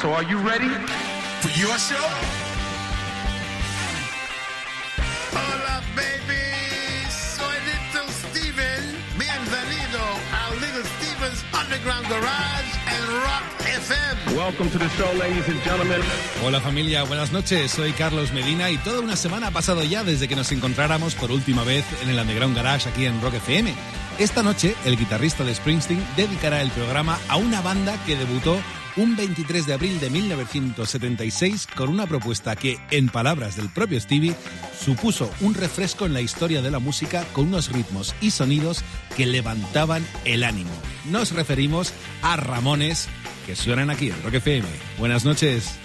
So are you ready? For your show? Hola, baby. Soy Little Steven. Bienvenido a Little Steven's Underground Garage and Rock FM. Welcome to the show, ladies and gentlemen. Hola familia, buenas noches. Soy Carlos Medina y toda una semana ha pasado ya desde que nos encontráramos por última vez en el Underground Garage aquí en Rock FM. Esta noche, el guitarrista de Springsteen dedicará el programa a una banda que debutó un 23 de abril de 1976 con una propuesta que, en palabras del propio Stevie, supuso un refresco en la historia de la música con unos ritmos y sonidos que levantaban el ánimo. Nos referimos a Ramones, que suenan aquí en Rock FM. Buenas noches.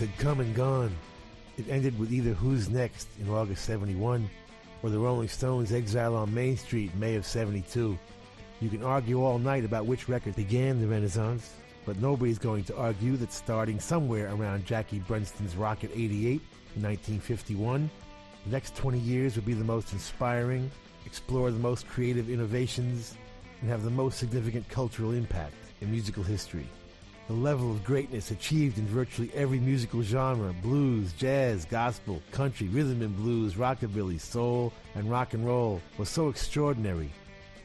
Had come and gone. It ended with either Who's Next in August 71 or the Rolling Stones' Exile on Main Street in May of 72. You can argue all night about which record began the Renaissance, but nobody's going to argue that starting somewhere around Jackie Brenston's Rocket 88 in 1951, the next 20 years would be the most inspiring, explore the most creative innovations, and have the most significant cultural impact in musical history. The level of greatness achieved in virtually every musical genre blues, jazz, gospel, country, rhythm and blues, rockabilly, soul, and rock and roll was so extraordinary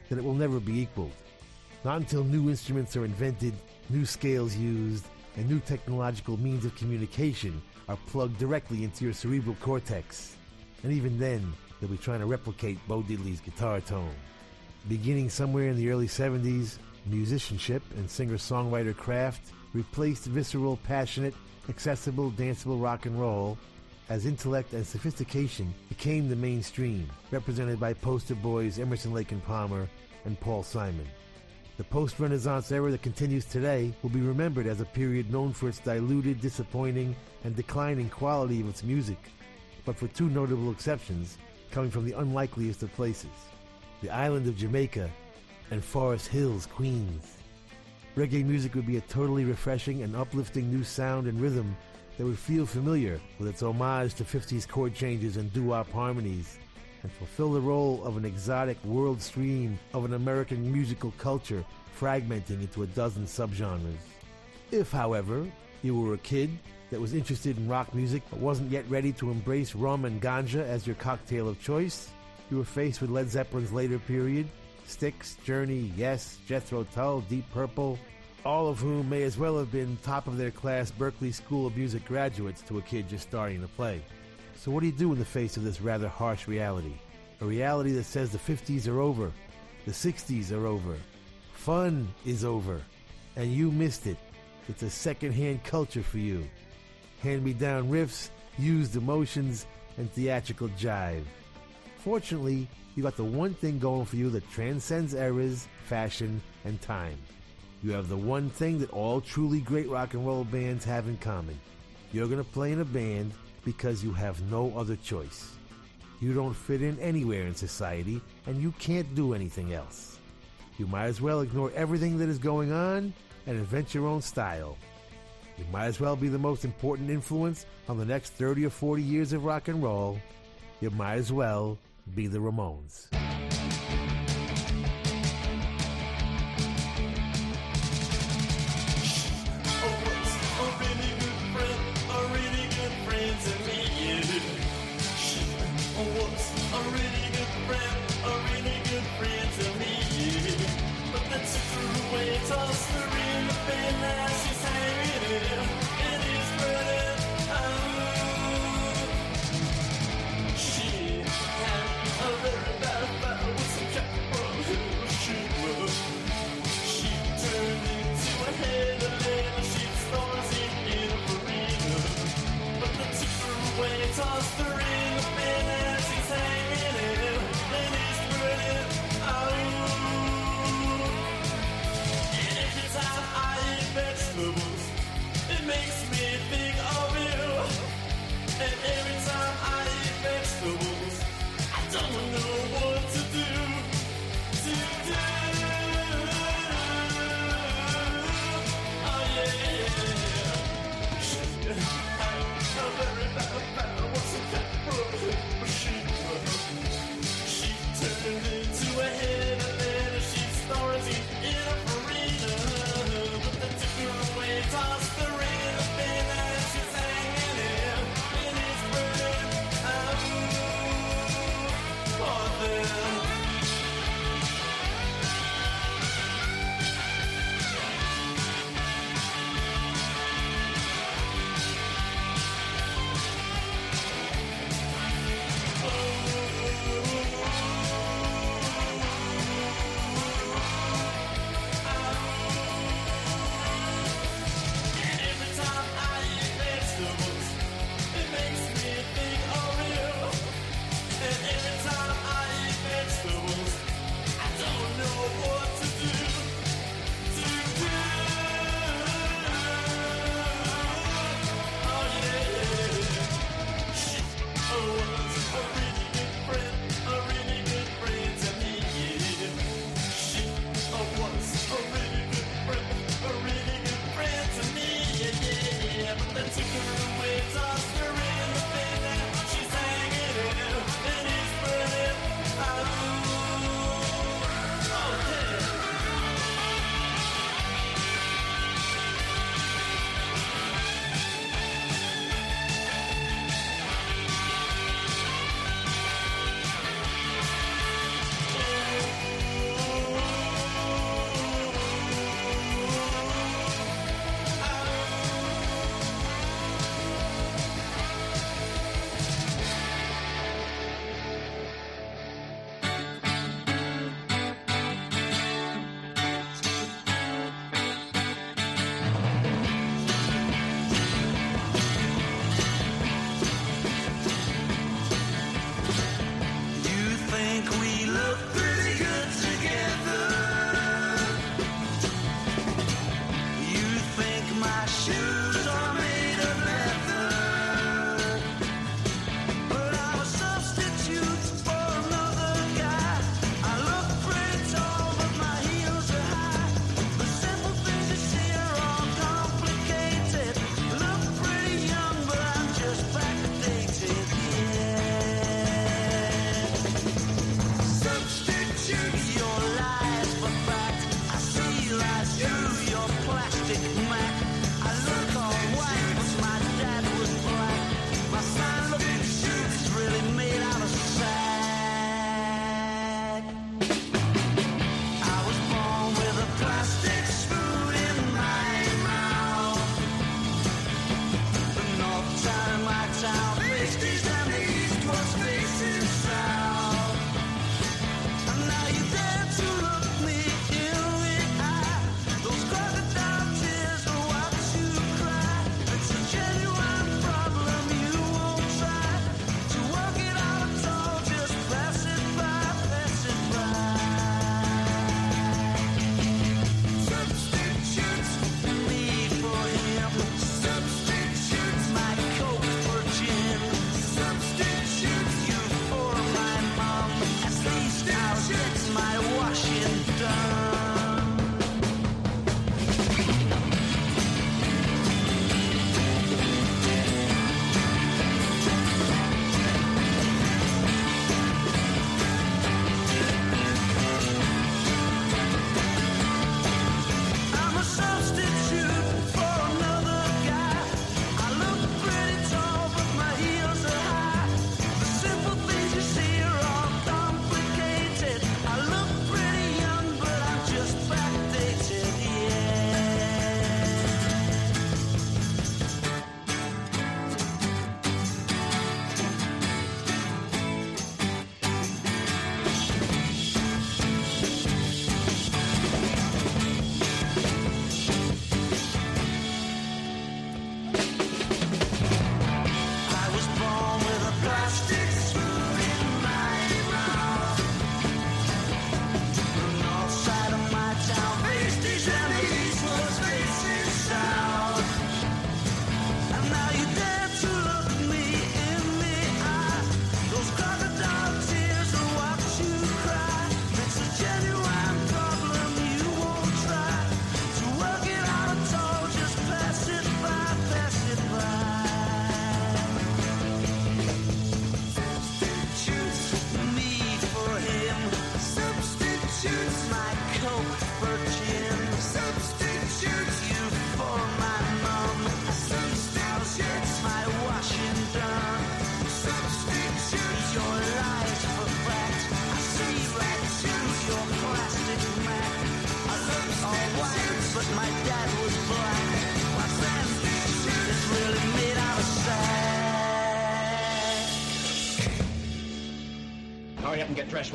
that it will never be equaled. Not until new instruments are invented, new scales used, and new technological means of communication are plugged directly into your cerebral cortex. And even then, they'll be trying to replicate Bo Diddley's guitar tone. Beginning somewhere in the early 70s, musicianship and singer-songwriter craft replaced visceral, passionate, accessible, danceable rock and roll as intellect and sophistication became the mainstream, represented by poster boys Emerson, Lake and Palmer and Paul Simon. The post-Renaissance era that continues today will be remembered as a period known for its diluted, disappointing, and declining quality of its music, but for two notable exceptions coming from the unlikeliest of places the island of Jamaica and Forest Hills, Queens. Reggae music would be a totally refreshing and uplifting new sound and rhythm that would feel familiar with its homage to 50s chord changes and doo-wop harmonies and fulfill the role of an exotic world stream of an American musical culture fragmenting into a dozen subgenres. If, however, you were a kid that was interested in rock music but wasn't yet ready to embrace rum and ganja as your cocktail of choice, You were faced with Led Zeppelin's later period, Styx, Journey, Yes, Jethro Tull, Deep Purple, all of whom may as well have been top of their class Berklee School of Music graduates to a kid just starting to play. So what do you do in the face of this rather harsh reality? A reality that says the 50s are over, the 60s are over, fun is over, and you missed it. It's a second-hand culture for you. Hand-me-down riffs, used emotions, and theatrical jive. Fortunately, you got the one thing going for you that transcends eras, fashion, and time. You have the one thing that all truly great rock and roll bands have in common. You're going to play in a band because you have no other choice. You don't fit in anywhere in society, and you can't do anything else. You might as well ignore everything that is going on and invent your own style. You might as well be the most important influence on the next 30 or 40 years of rock and roll. You might as well be the Ramones.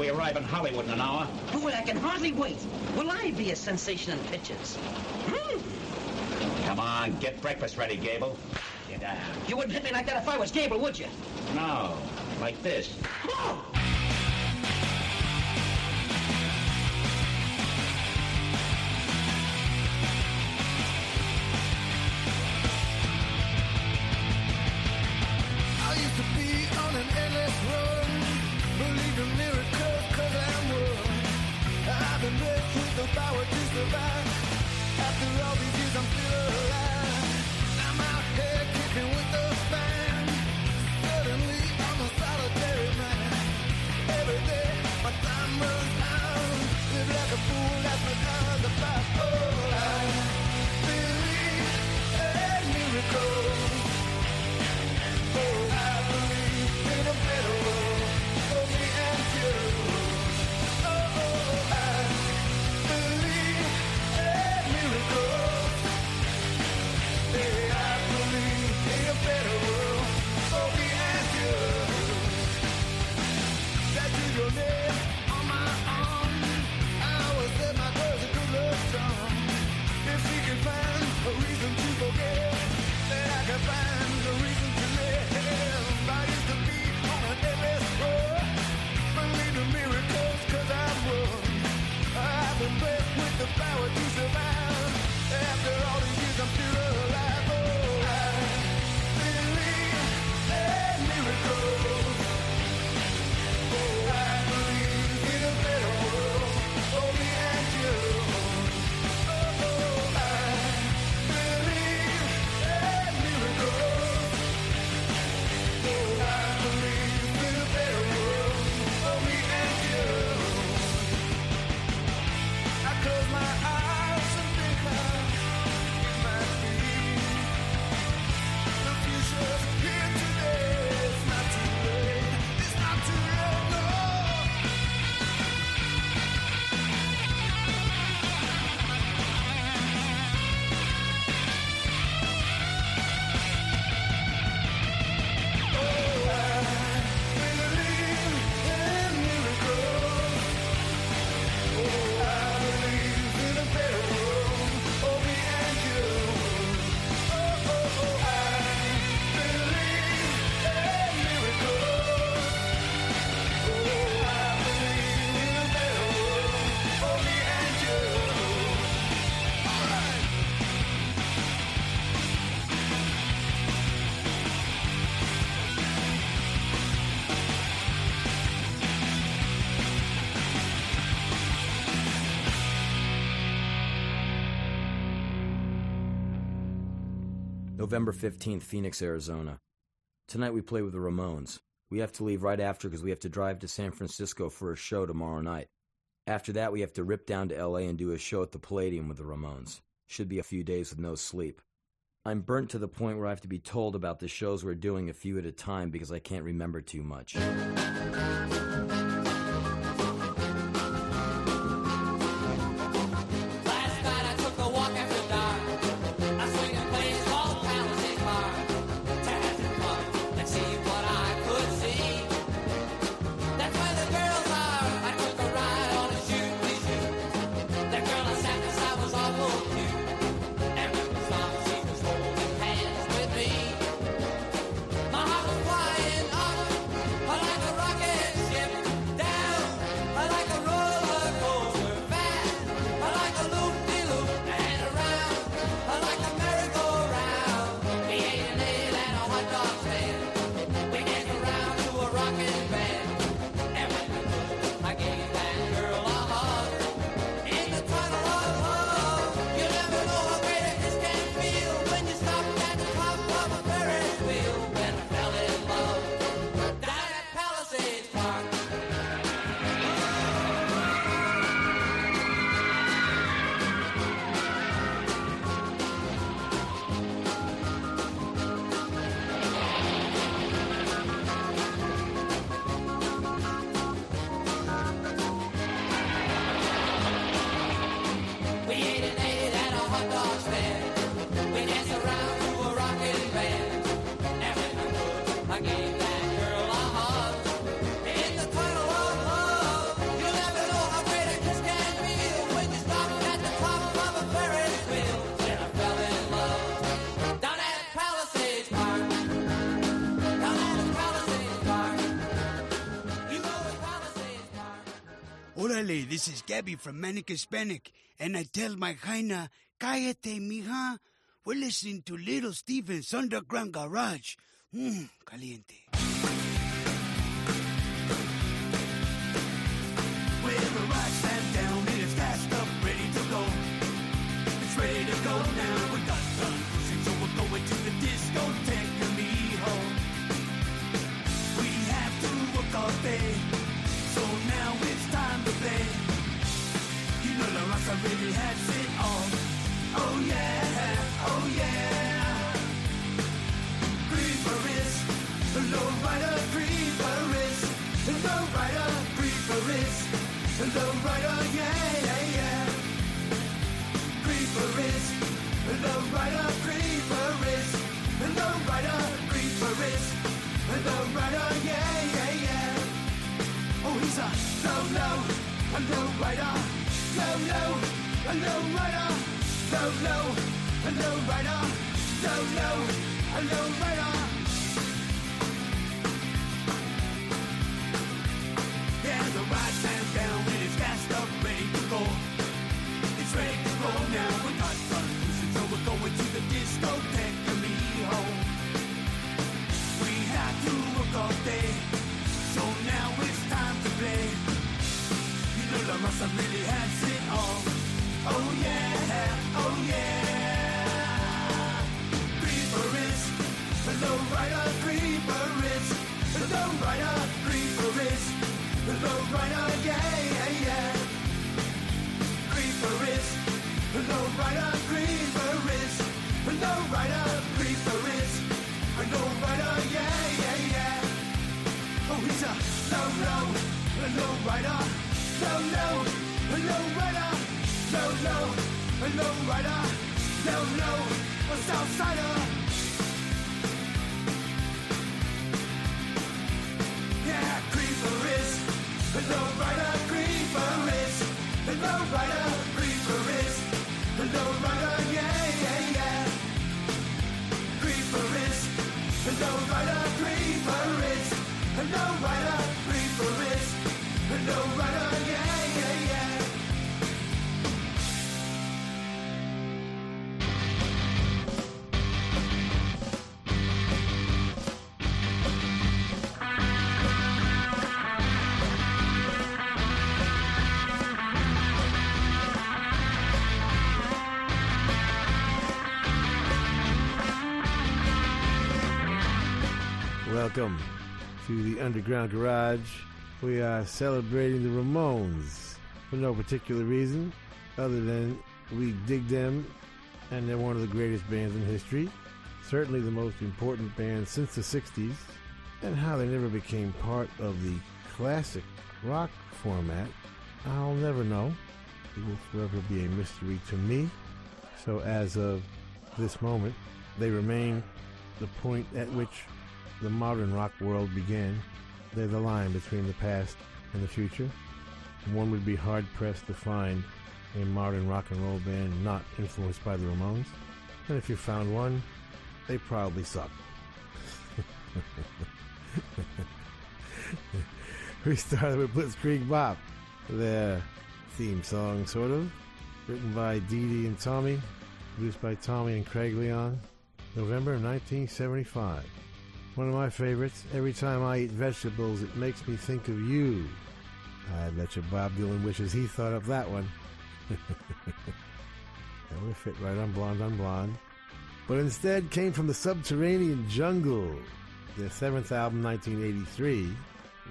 we arrive in Hollywood in an hour. Boy, I can hardly wait. Will I be a sensation in pictures? Hmm? Come on, get breakfast ready, Gable. You wouldn't hit me like that if I was Gable, would you? No, like this. November 15th, Phoenix, Arizona. Tonight we play with the Ramones. We have to leave right after because we have to drive to San Francisco for a show tomorrow night. After that, we have to rip down to LA and do a show at the Palladium with the Ramones. Should be a few days with no sleep. I'm burnt to the point where I have to be told about the shows we're doing a few at a time because I can't remember too much. Orale, this is Gabby from Manic Hispanic, and I tell my Jaina, cállate, mija. We're listening to Little Steven's Underground Garage. Mmm, caliente. Raza really has it all. Oh yeah, oh yeah. Creeper is the low rider, creeper is the low rider, creeper is the low rider, yeah, yeah, yeah. Creeper is the low rider, creeper is the low rider, creeper is the low rider, yeah, yeah, yeah. Oh, he's a low, low, a low rider, low, low, a low rider, low, low, a low rider, low, low, a low rider. Yeah, the ride stands down and it's gassed up, ready to go. It's ready to go now. Know La Raza really has it all. Oh yeah, oh yeah. Creeper is the low rider, creeper is the low rider, creeper is the low rider, yeah, yeah, yeah. Creeper is the low rider, creeper is the low rider, creeper is the low rider, yeah, yeah, yeah. Oh, he's a low, low, low rider, low, low, a low rider, low, low, a low rider, low, low, a Southsider. Yeah, creeper is the low rider, creeper is the low rider, creeper is the low rider, yeah, yeah, yeah. Creeper is the low rider, creeper is the low rider, creeper is the low rider, Welcome to the Underground Garage. We are celebrating the Ramones for no particular reason other than we dig them and they're one of the greatest bands in history. Certainly the most important band since the 60s. And how they never became part of the classic rock format, I'll never know. It will forever be a mystery to me. So as of this moment, they remain the point at which the modern rock world began. They're the line between the past and the future. One would be hard pressed to find a modern rock and roll band not influenced by the Ramones. And if you found one, they probably suck. we started with Blitzkrieg Bop, their theme song, sort of, written by Dee Dee and Tommy, produced by Tommy and Craig Leon, November 1975. One of my favorites. Every time I eat vegetables, it makes me think of you. I bet you Bob Dylan wishes he thought up that one. that would fit right on Blonde on Blonde. But instead came from the Subterranean Jungle, their seventh album, 1983.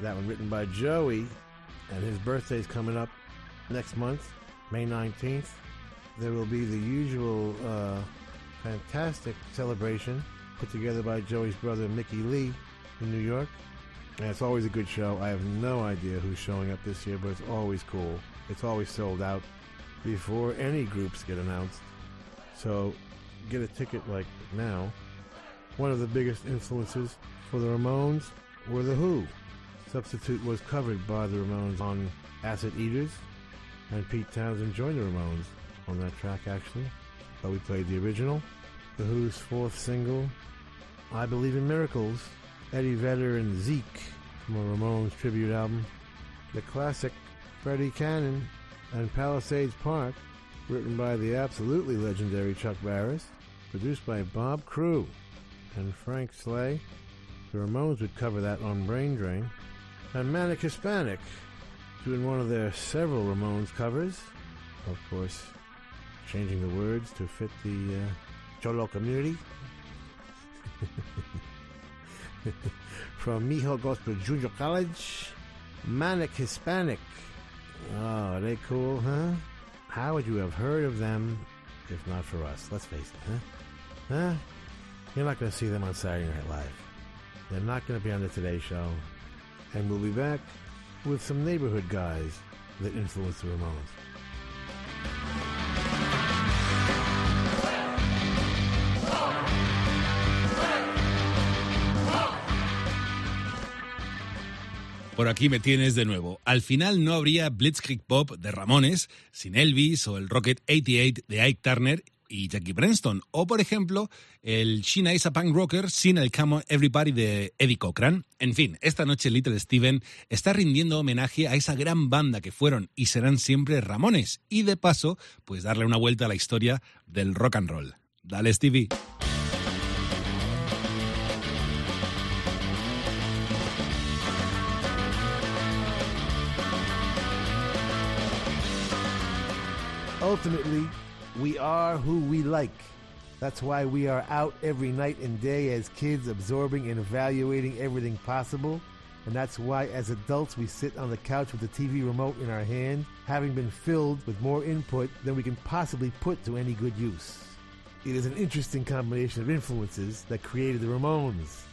That one written by Joey, and his birthday's coming up next month, May 19th. There will be the usual uh, fantastic celebration put together by Joey's brother Mickey Lee in New York. And it's always a good show. I have no idea who's showing up this year, but it's always cool. It's always sold out before any groups get announced. So get a ticket like now. One of the biggest influences for the Ramones were The Who. Substitute was covered by the Ramones on Acid Eaters, and Pete Townshend joined the Ramones on that track actually. But we played the original. The Who's fourth single, I Believe in Miracles, Eddie Vedder and Zeke from a Ramones tribute album. The classic Freddie Cannon, and Palisades Park, written by the absolutely legendary Chuck Barris, produced by Bob Crewe and Frank Slay. The Ramones would cover that on Brain Drain. And Manic Hispanic, doing one of their several Ramones covers. Of course, changing the words to fit the uh, Cholo community. From Mijo Goes to Junior College, Manic Hispanic. Oh, are they cool, huh? How would you have heard of them if not for us? Let's face it, huh? Huh? You're not going to see them on Saturday Night Live. They're not going to be on the Today Show. And we'll be back with some neighborhood guys that influence the Ramones. Por aquí me tienes de nuevo. Al final no habría Blitzkrieg Pop de Ramones sin Elvis o el Rocket 88 de Ike Turner y Jackie Brenston. O, por ejemplo, el Sheena is a Punk Rocker sin el Come On Everybody de Eddie Cochran. En fin, esta noche Little Steven está rindiendo homenaje a esa gran banda que fueron y serán siempre Ramones. Y de paso, pues darle una vuelta a la historia del rock and roll. Dale, Stevie. Ultimately, we are who we like. That's why we are out every night and day as kids, absorbing and evaluating everything possible. And that's why, as adults, we sit on the couch with the TV remote in our hand, having been filled with more input than we can possibly put to any good use. It is an interesting combination of influences that created the Ramones.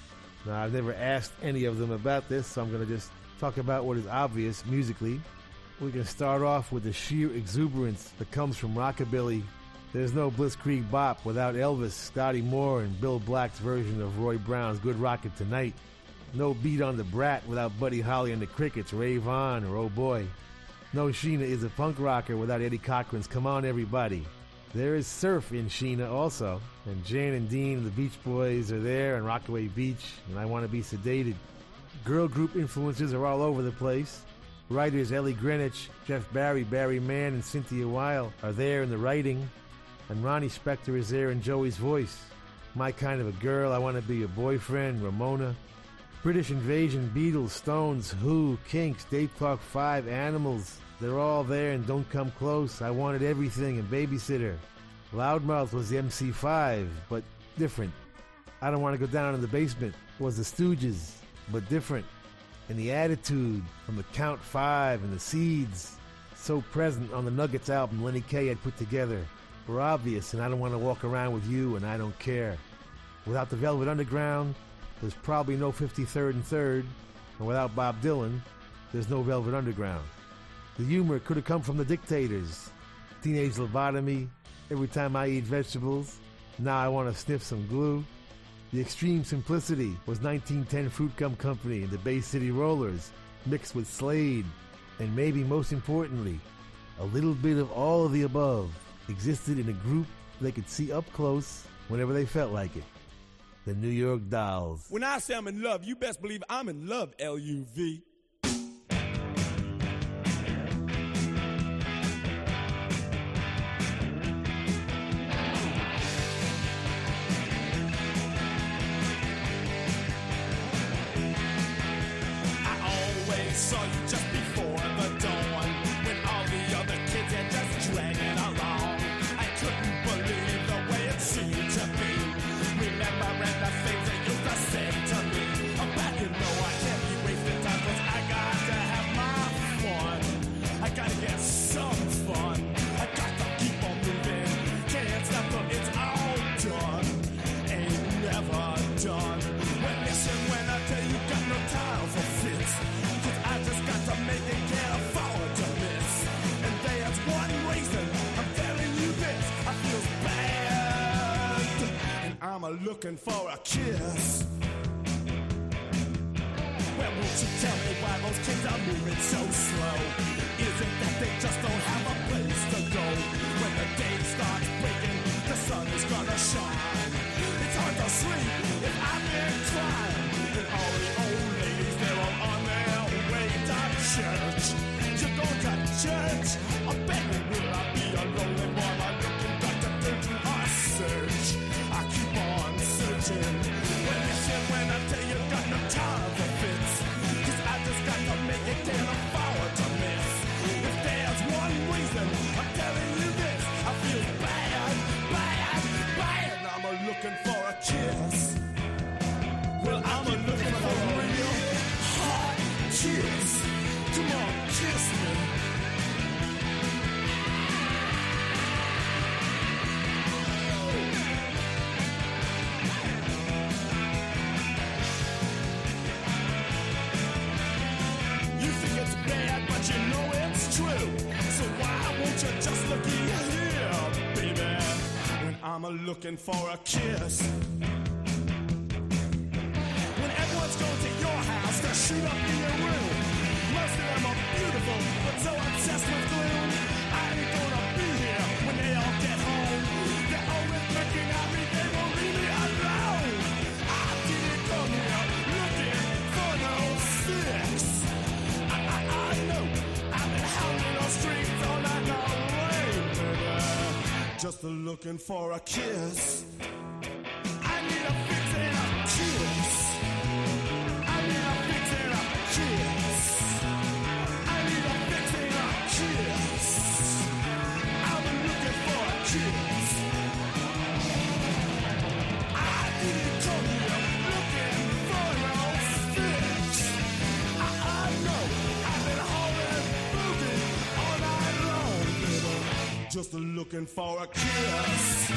Now, I've never asked any of them about this, so I'm going to just talk about what is obvious musically. We can start off with the sheer exuberance that comes from rockabilly. There's no Blitzkrieg Bop without Elvis, Scotty Moore, and Bill Black's version of Roy Brown's Good Rockin' Tonight. No Beat on the Brat without Buddy Holly and the Crickets, Rave On, or Oh Boy. No Sheena is a punk rocker without Eddie Cochran's Come On Everybody. There is surf in Sheena also, and Jan and Dean and the Beach Boys are there, and Rockaway Beach, and I Want to Be Sedated. Girl group influences are all over the place. Writers Ellie Greenwich, Jeff Barry, Barry Mann, and Cynthia Weil are there in the writing, and Ronnie Spector is there in Joey's voice. My kind of a girl, I want to be your boyfriend, Ramona. British Invasion, Beatles, Stones, Who, Kinks, Dave Clark 5, Animals. They're all there and don't come close. I wanted everything and babysitter. Loudmouth was the MC5, but different. I don't want to go down in the basement was the Stooges, but different. And the attitude from the Count Five and the Seeds, so present on the Nuggets album Lenny Kaye had put together, were obvious, and I don't want to walk around with you, and I don't care. Without the Velvet Underground, there's probably no 53rd and 3rd, and without Bob Dylan, there's no Velvet Underground. The humor could have come from the dictators. Teenage lobotomy, every time I eat vegetables, now I want to sniff some glue. The extreme simplicity was 1910 Fruit Gum Company and the Bay City Rollers, mixed with Slade, and maybe most importantly, a little bit of all of the above existed in a group they could see up close whenever they felt like it. The New York Dolls. When I say I'm in love, you best believe I'm in love, L-U-V. looking for a kiss. looking for a kiss. just looking for a kiss.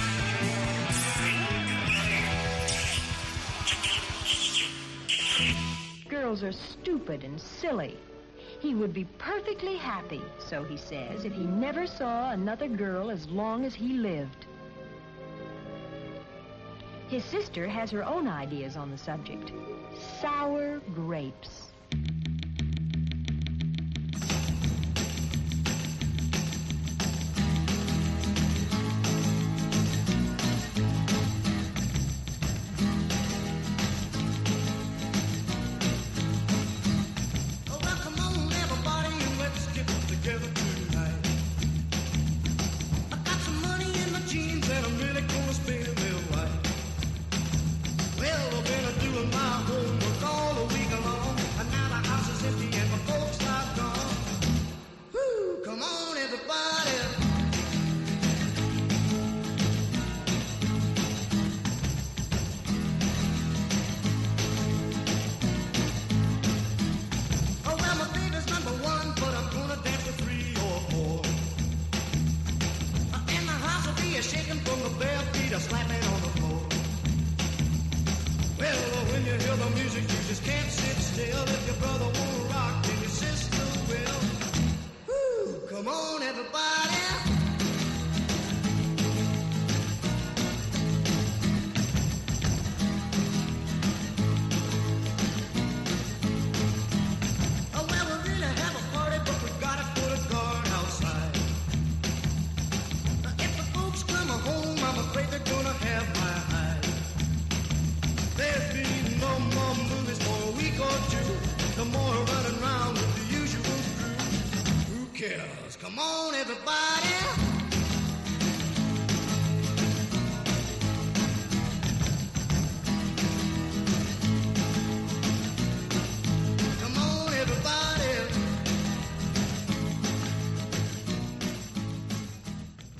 Girls are stupid and silly. He would be perfectly happy, so he says, if he never saw another girl as long as he lived. His sister has her own ideas on the subject. Sour grapes.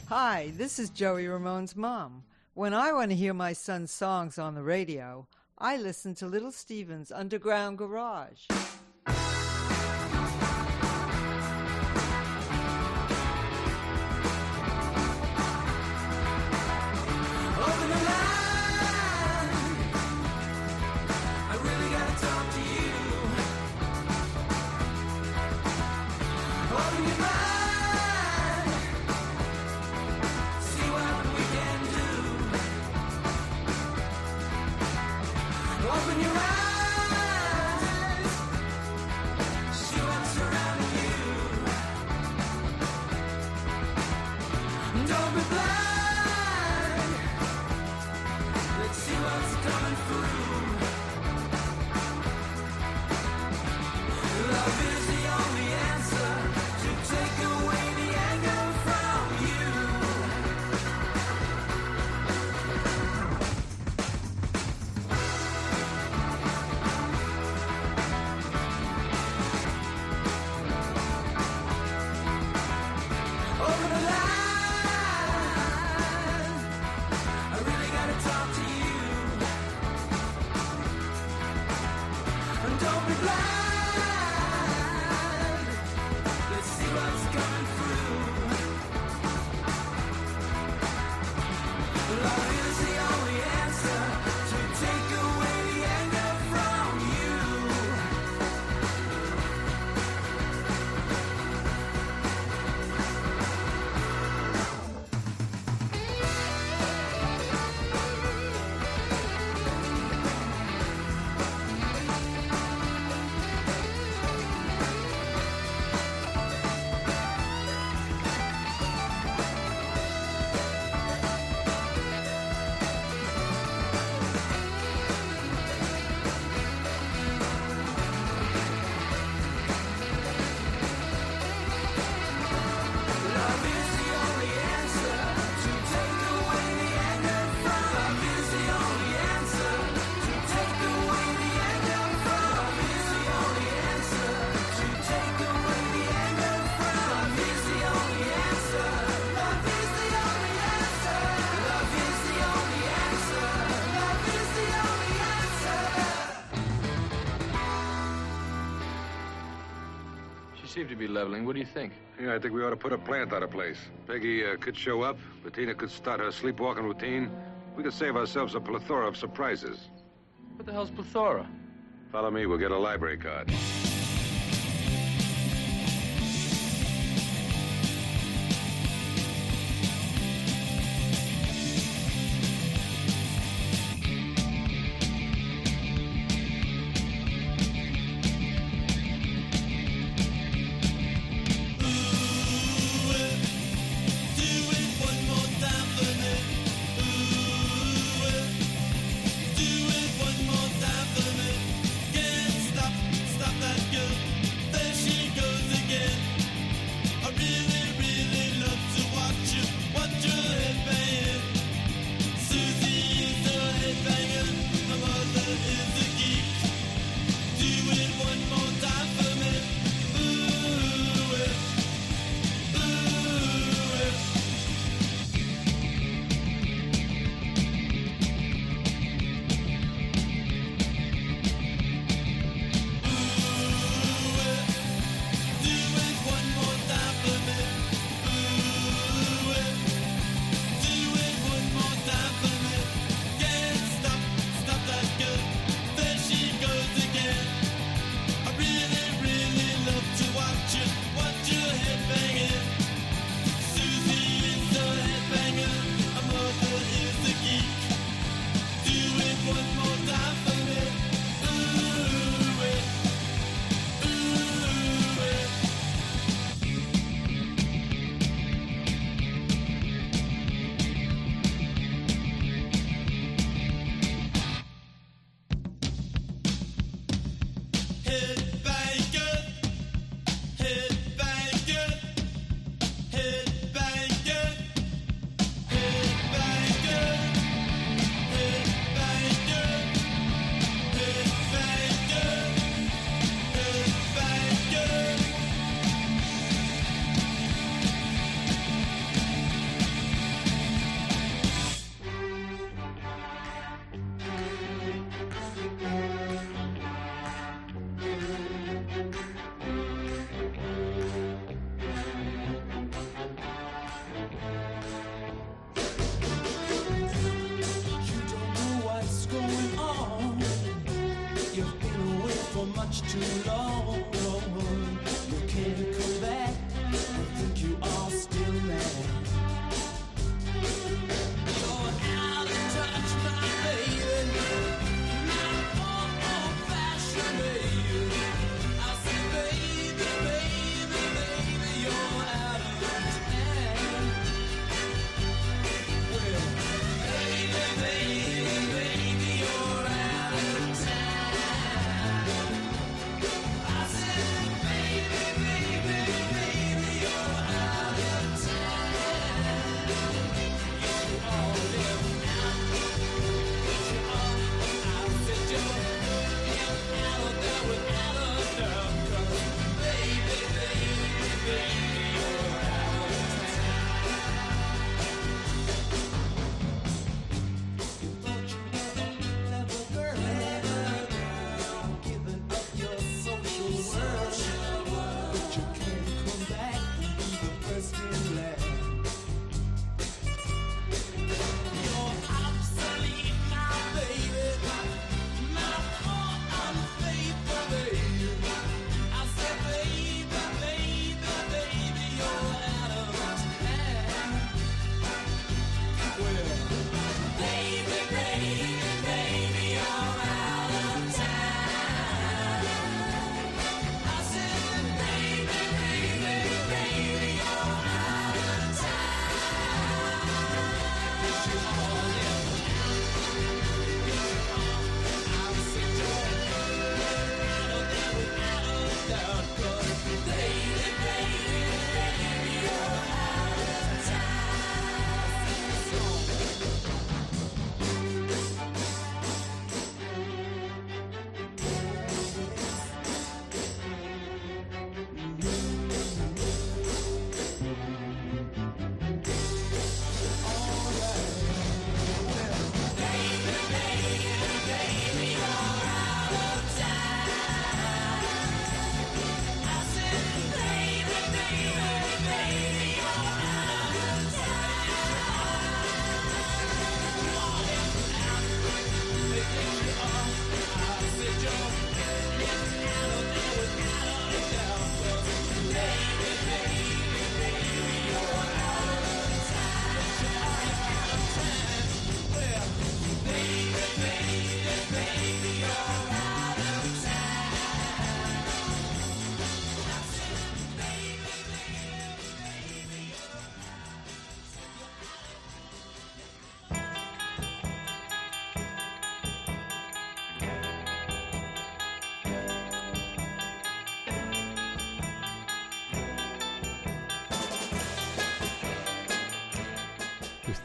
Hi, this is Joey Ramone's mom. When I want to hear my son's songs on the radio, I listen to Little Steven's Underground Garage. Be leveling. What do you think? Yeah, I think we ought to put a plant out of place. Peggy uh, could show up. Bettina could start her sleepwalking routine. We could save ourselves a plethora of surprises. What the hell's plethora? Follow me. We'll get a library card.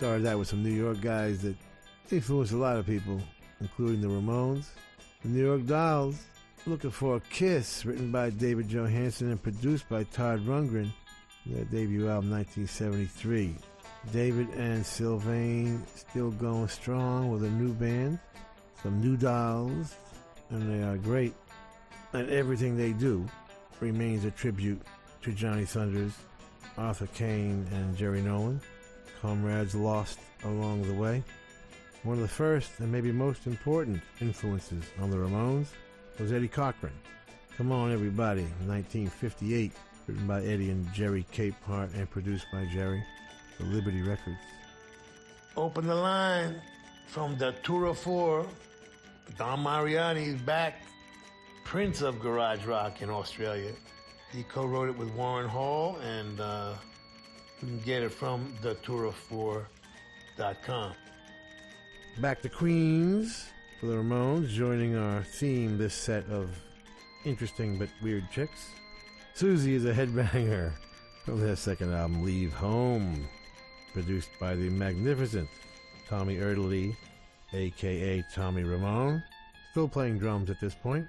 Started out with some New York guys that influenced a lot of people, including the Ramones, the New York Dolls, Looking for a Kiss, written by David Johansen and produced by Todd Rundgren, their debut album 1973. David and Sylvain still going strong with a new band, some new dolls, and they are great. And everything they do remains a tribute to Johnny Thunders, Arthur Kane, and Jerry Nolan, comrades lost along the way. One of the first and maybe most important influences on the Ramones was Eddie Cochran. Come on, everybody, 1958, written by Eddie and Jerry Capehart and produced by Jerry for Liberty Records. Open the line from the Tour of Four. Dom Mariani is back, Prince of Garage Rock in Australia. He co-wrote it with Warren Hall, and uh, you can get it from thetourof4.com. Back to Queens for the Ramones, joining our theme this set of interesting but weird chicks. Susie is a headbanger from their second album, Leave Home, produced by the magnificent Tommy Erdelyi, aka Tommy Ramone, still playing drums at this point.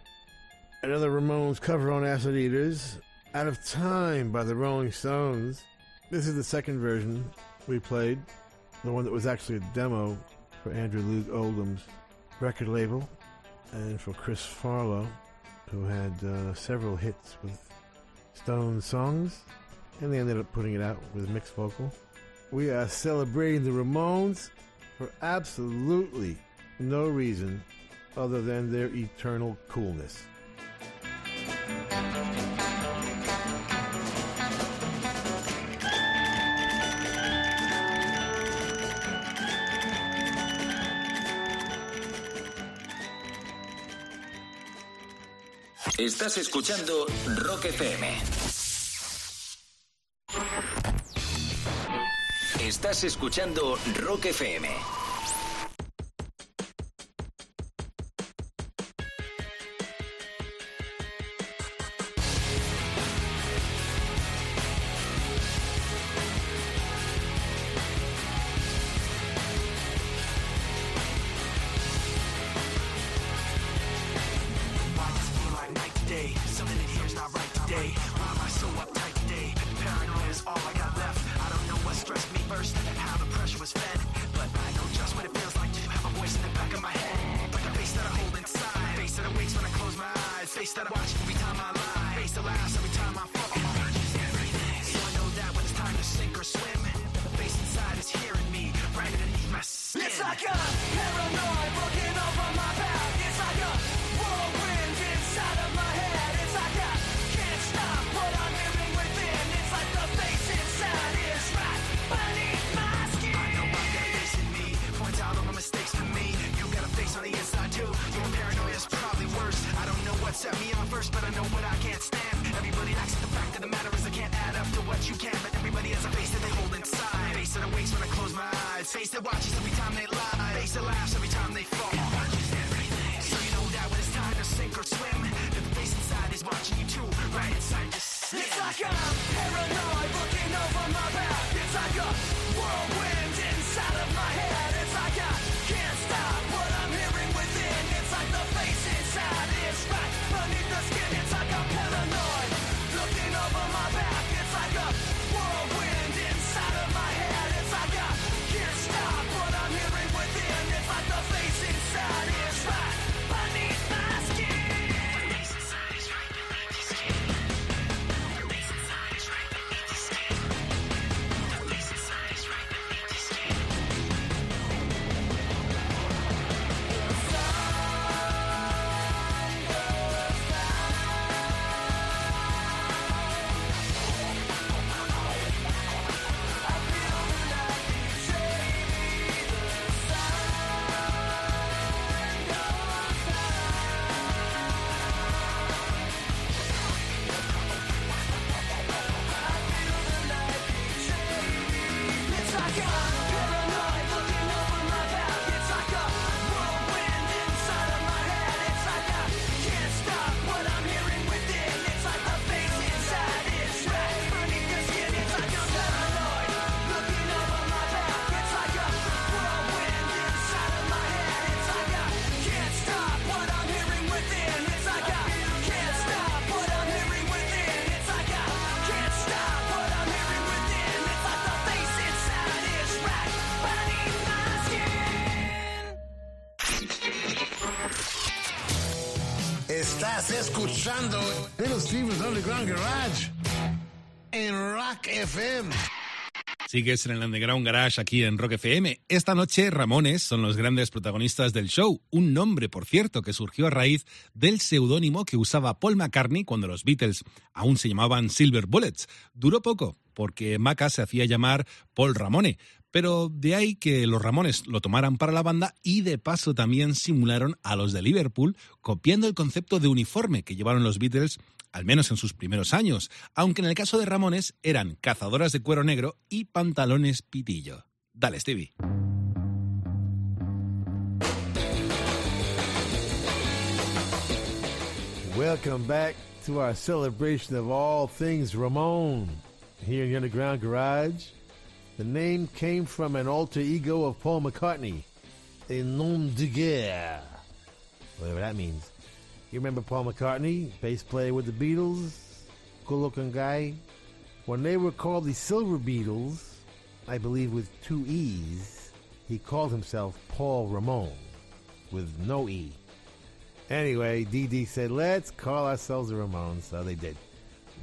Another Ramones cover on Acid Eaters, Out of Time by the Rolling Stones. This is the second version we played, the one that was actually a demo for Andrew Loog Oldham's record label, and for Chris Farlowe, who had uh, several hits with Stone songs, and they ended up putting it out with mixed vocal. We are celebrating the Ramones for absolutely no reason other than their eternal coolness. Estás escuchando Rock FM. Estás escuchando Rock FM. Sigues en el Underground Garage aquí en Rock FM. Esta noche Ramones son los grandes protagonistas del show, un nombre, por cierto, que surgió a raíz del seudónimo que usaba Paul McCartney cuando los Beatles aún se llamaban Silver Bullets. Duró poco, porque Maca se hacía llamar Paul Ramone, pero de ahí que los Ramones lo tomaran para la banda y de paso también simularon a los de Liverpool, copiando el concepto de uniforme que llevaron los Beatles al menos en sus primeros años, aunque en el caso de Ramones eran cazadoras de cuero negro y pantalones pitillo. Dale, Stevie. Welcome back to our celebration of all things Ramon here in the Underground Garage. The name came from an alter ego of Paul McCartney, a nom de guerre, whatever that means. You remember Paul McCartney, bass player with the Beatles, good looking guy? When they were called the Silver Beatles, I believe with two E's, he called himself Paul Ramon with no E. Anyway, Dee said, let's call ourselves the Ramones, so they did.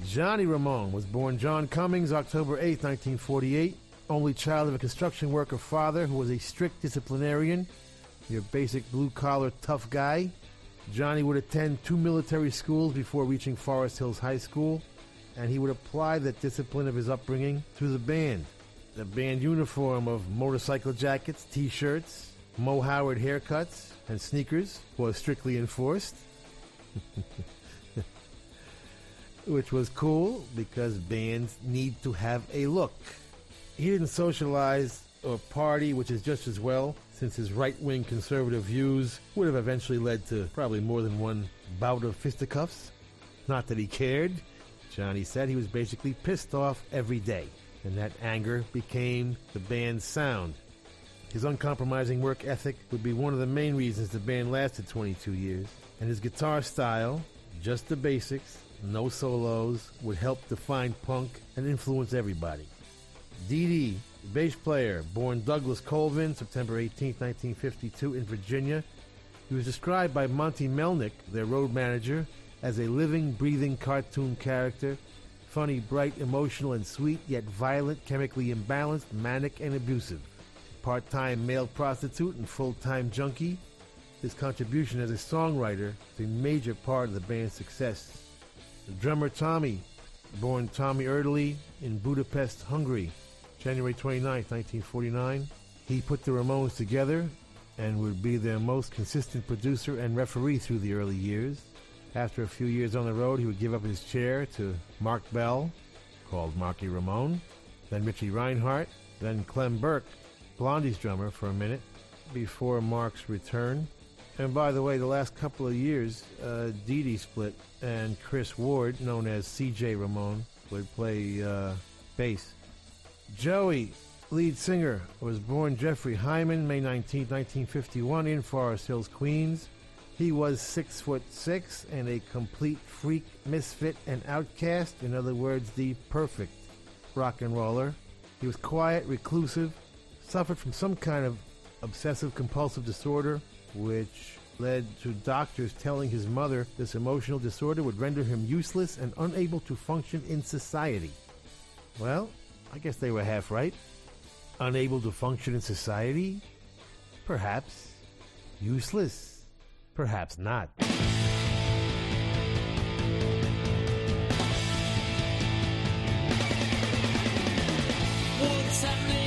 Johnny Ramone was born John Cummings, October 8, 1948, only child of a construction worker father who was a strict disciplinarian, your basic blue collar tough guy. Johnny would attend two military schools before reaching Forest Hills High School, and he would apply the discipline of his upbringing to the band. The band uniform of motorcycle jackets, t shirts, Moe Howard haircuts, and sneakers was strictly enforced. Which was cool because bands need to have a look. He didn't socialize or party, which is just as well, since his right wing conservative views would have eventually led to probably more than one bout of fisticuffs. Not that he cared. Johnny said he was basically pissed off every day, and that anger became the band's sound. His uncompromising work ethic would be one of the main reasons the band lasted 22 years, and his guitar style, just the basics, no solos, would help define punk and influence everybody. Dee Dee, bass player, born Douglas Colvin, September 18, 1952, in Virginia. He was described by Monte Melnick, their road manager, as a living, breathing cartoon character, funny, bright, emotional, and sweet, yet violent, chemically imbalanced, manic, and abusive. Part time male prostitute and full time junkie, his contribution as a songwriter is a major part of the band's success. The drummer Tommy, born Tommy Erdelyi in Budapest, Hungary, January 29, 1949. He put the Ramones together and would be their most consistent producer and referee through the early years. After a few years on the road, he would give up his chair to Marc Bell, called Marky Ramone, then Richie Reinhardt, then Clem Burke, Blondie's drummer, for a minute before Mark's return. And by the way, the last couple of years, uh, Dee Dee split, and Chris Ward, known as CJ Ramone, would play uh, bass. Joey, lead singer, was born Jeffrey Hyman, May 19, 1951, in Forest Hills, Queens. He was six foot six and a complete freak, misfit, and outcast. In other words, the perfect rock and roller. He was quiet, reclusive, suffered from some kind of obsessive compulsive disorder, which led to doctors telling his mother this emotional disorder would render him useless and unable to function in society. Well, I guess they were half right. Unable to function in society? Perhaps. Useless? Perhaps not. What's happening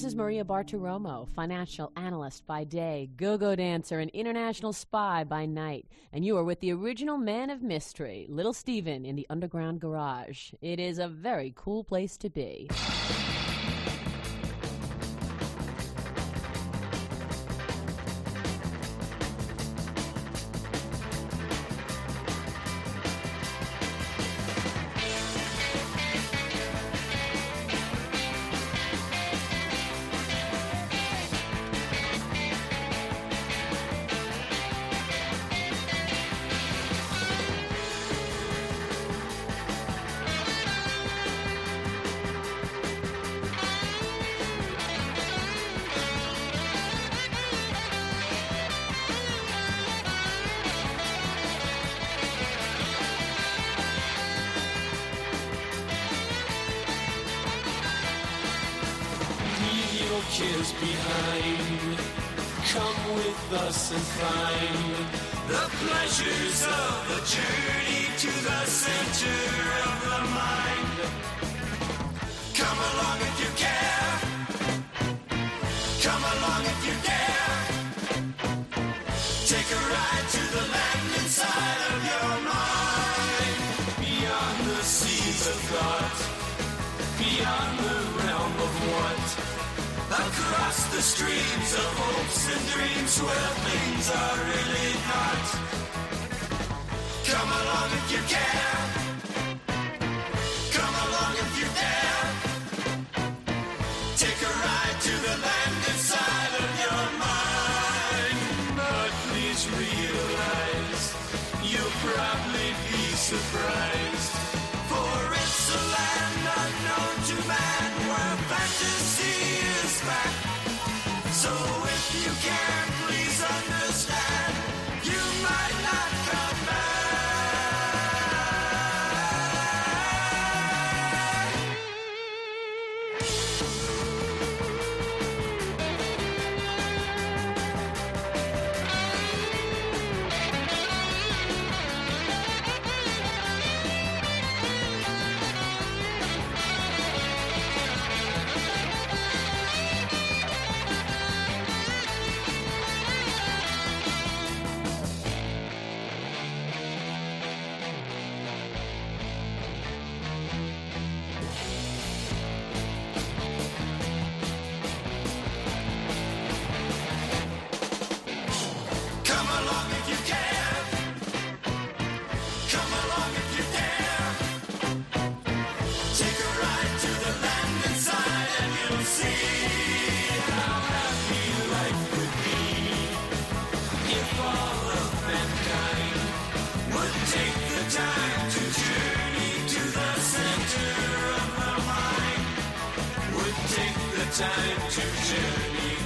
This is Maria Bartiromo, financial analyst by day, go go dancer, and international spy by night. And you are with the original man of mystery, Little Steven, in the Underground Garage. It is a very cool place to be.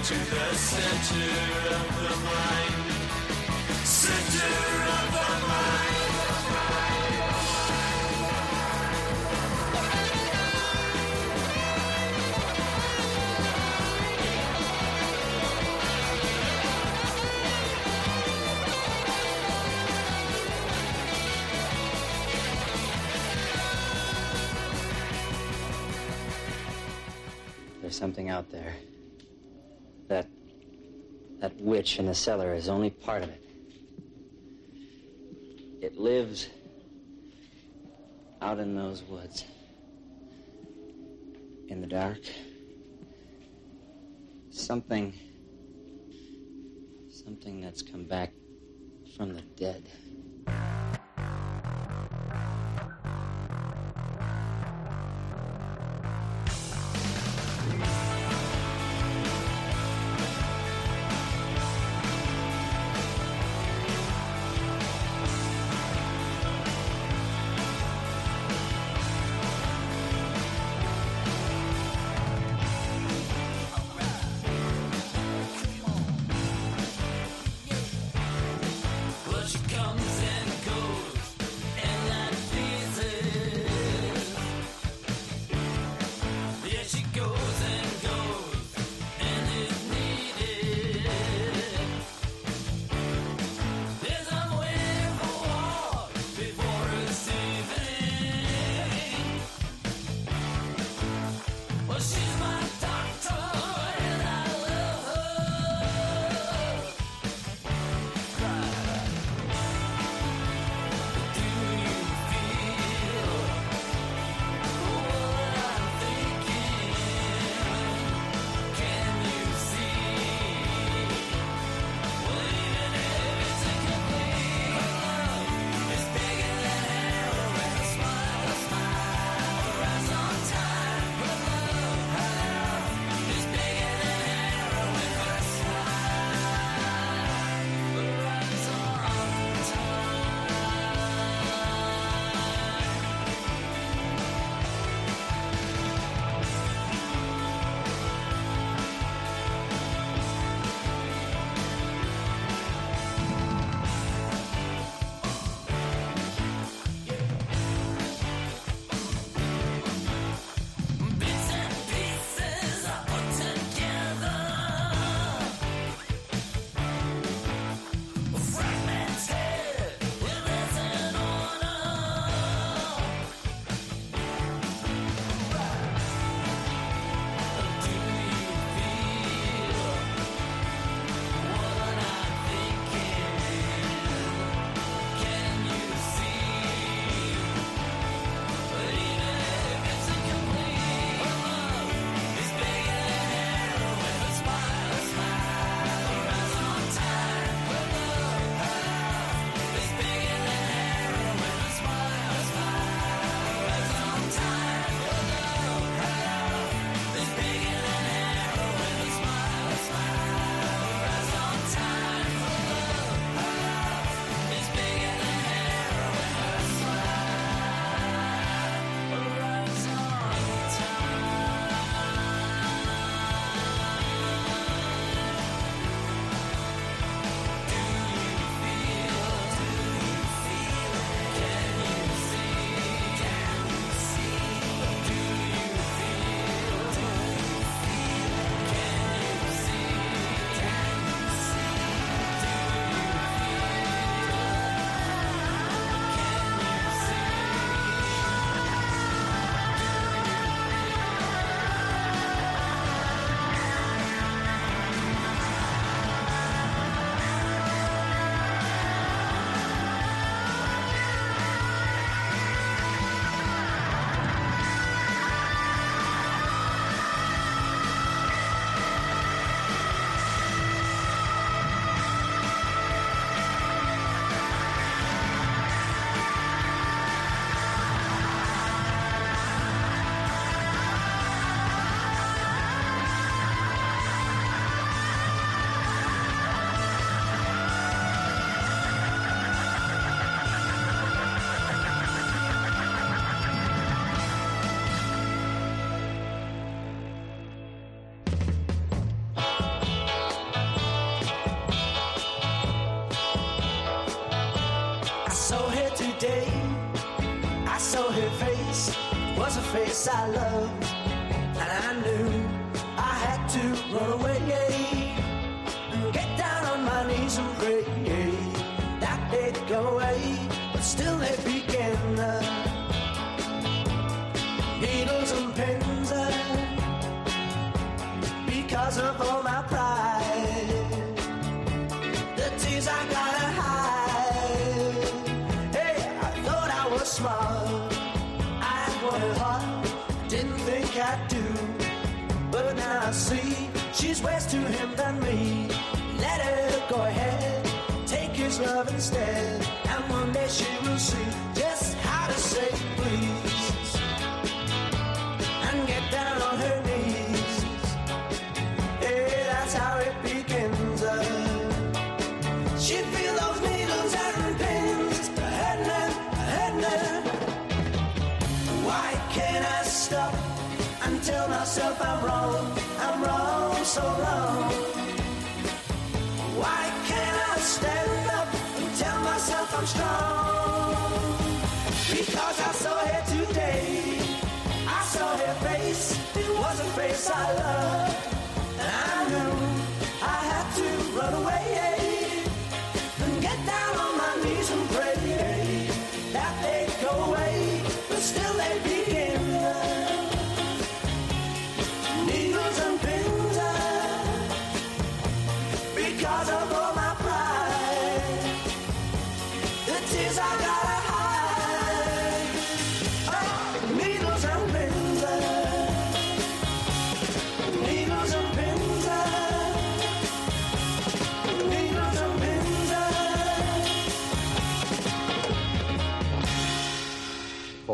to the center of the mind. Center of the mind. There's something out there witch in the cellar is only part of it. It lives out in those woods. In the dark. Something. Something that's come back from the dead.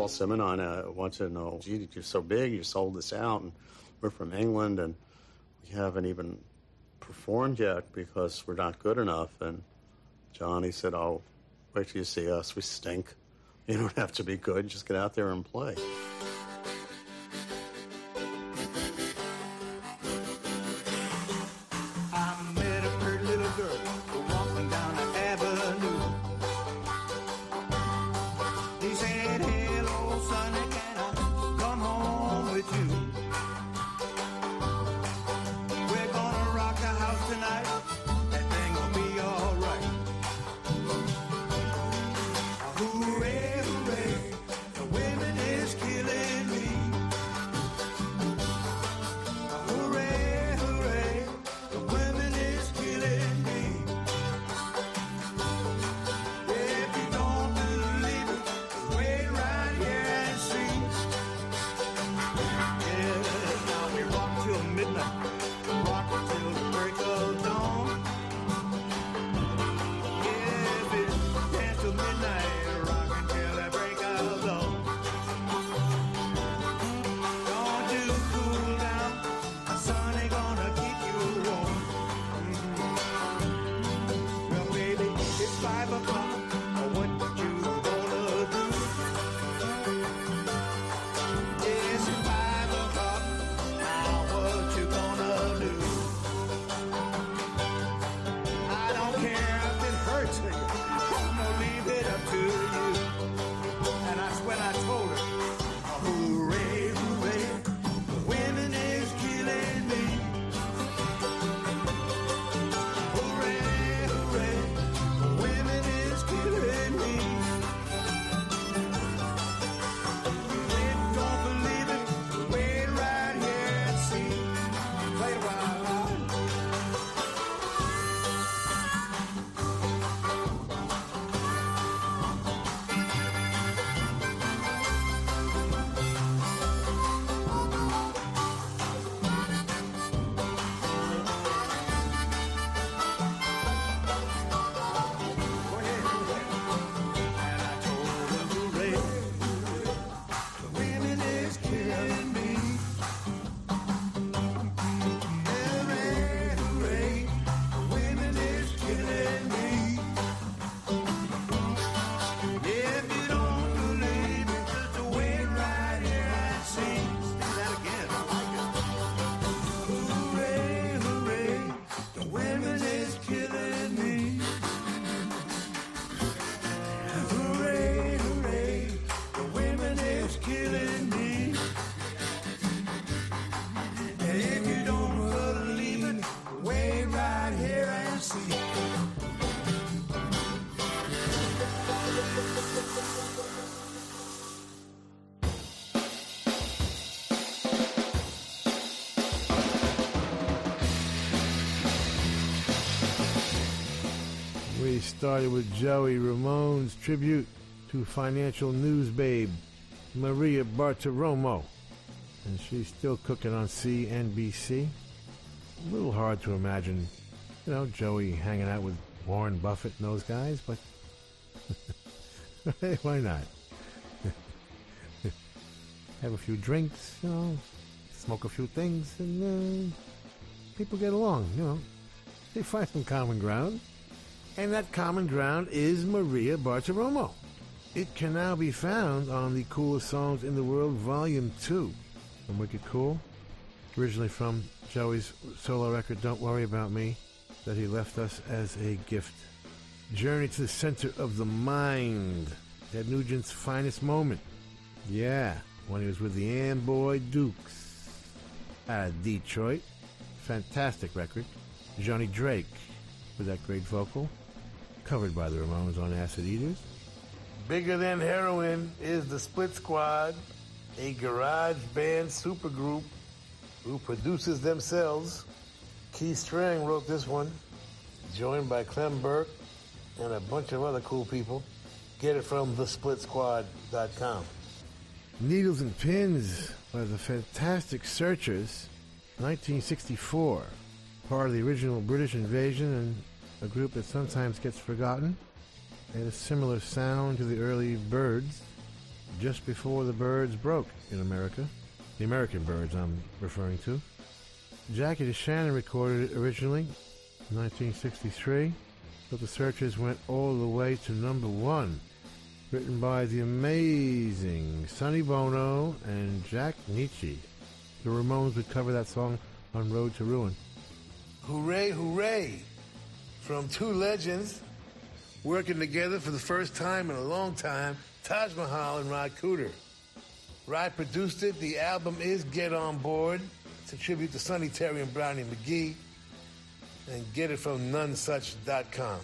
Paul Simonon uh, wanted to know, gee, you're so big, you sold this out, and we're from England, and we haven't even performed yet because we're not good enough. And Johnny said, oh, wait till you see us. We stink. You don't have to be good. Just get out there and play. Started with Joey Ramone's tribute to financial news babe Maria Bartiromo. And she's still cooking on CNBC. A little hard to imagine, you know, Joey hanging out with Warren Buffett and those guys, but hey, why not? Have a few drinks, you know, smoke a few things, and uh, people get along, you know. They find some common ground. And that common ground is Maria Bartiromo. It can now be found on the Coolest Songs in the World Volume 2 from Wicked Cool. Originally from Joey's solo record, Don't Worry About Me, that he left us as a gift. Journey to the Center of the Mind. Ted Nugent's finest moment. Yeah, when he was with the Amboy Dukes out of Detroit. Fantastic record. Johnny Drake with that great vocal. Covered by the Ramones on Acid Eaters. Bigger Than Heroin is the Split Squad, a garage band supergroup who produces themselves. Keith Streng wrote this one, joined by Clem Burke and a bunch of other cool people. Get it from thesplitsquad.com. Needles and Pins by the Fantastic Searchers, 1964. Part of the original British invasion and a group that sometimes gets forgotten. They had a similar sound to the early Byrds, just before the Byrds broke in America. The American Byrds, I'm referring to. Jackie DeShannon recorded it originally, 1963, but the Searchers went all the way to number one. Written by the amazing Sonny Bono and Jack Nitzsche. The Ramones would cover that song on Road to Ruin. Hooray, hooray! From two legends working together for the first time in a long time, Taj Mahal and Ry Cooder. Rod produced it. The album is Get On Board. It's a tribute to Sonny Terry and Brownie McGhee. And get it from nonesuch.com.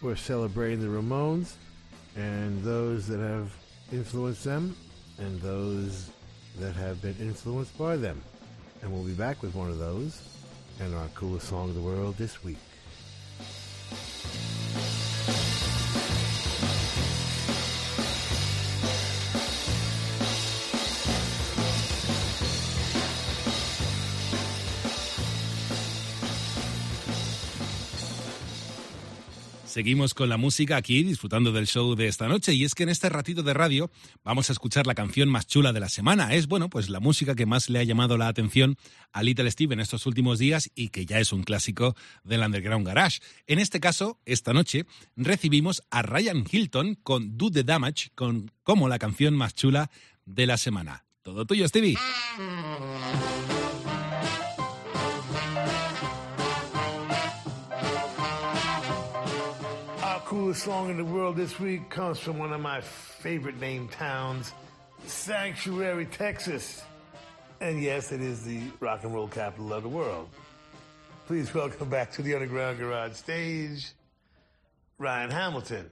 We're celebrating the Ramones and those that have influenced them and those that have been influenced by them. And we'll be back with one of those and our coolest song of the world this week. Seguimos con la música aquí, disfrutando del show de esta noche. Y es que en este ratito de radio vamos a escuchar la canción más chula de la semana. Es, bueno, pues la música que más le ha llamado la atención a Little Steve en estos últimos días y que ya es un clásico del Underground Garage. En este caso, esta noche, recibimos a Ryan Hilton con Do the Damage con, como la canción más chula de la semana. Todo tuyo, Stevie. Coolest song in the world this week comes from one of my favorite named towns, Sanctuary, Texas. And yes, it is the rock and roll capital of the world. Please welcome back to the Underground Garage stage, Ryan Hamilton.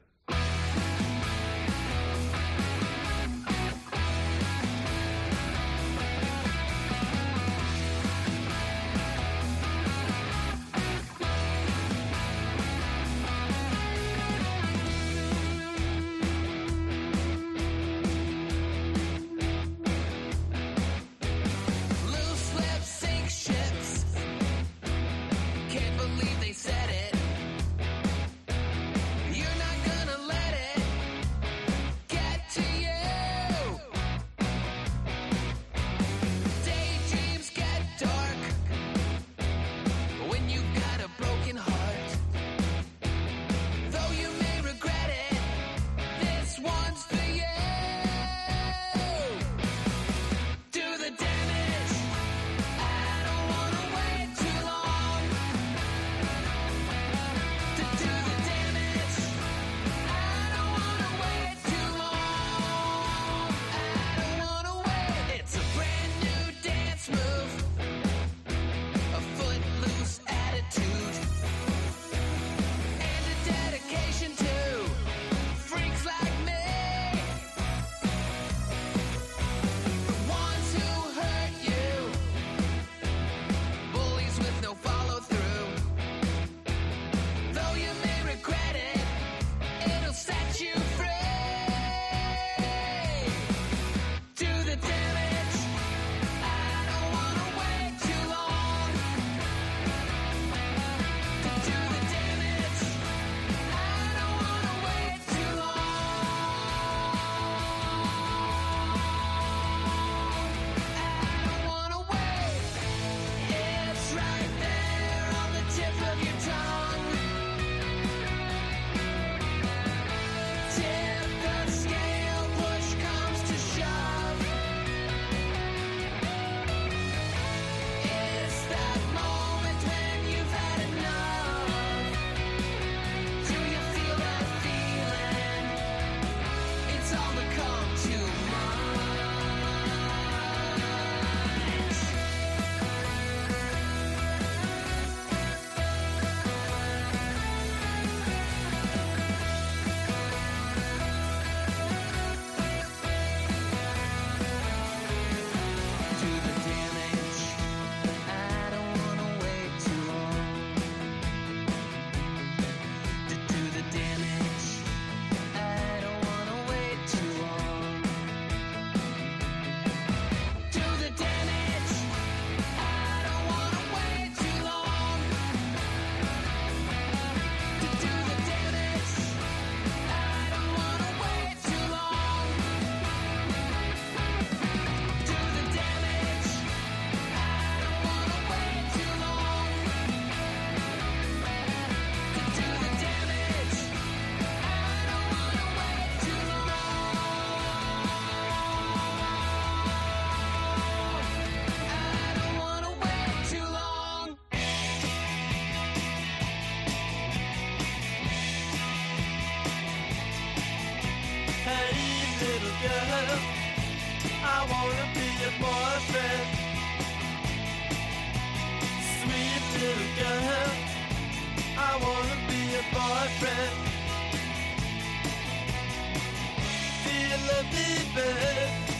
Babe?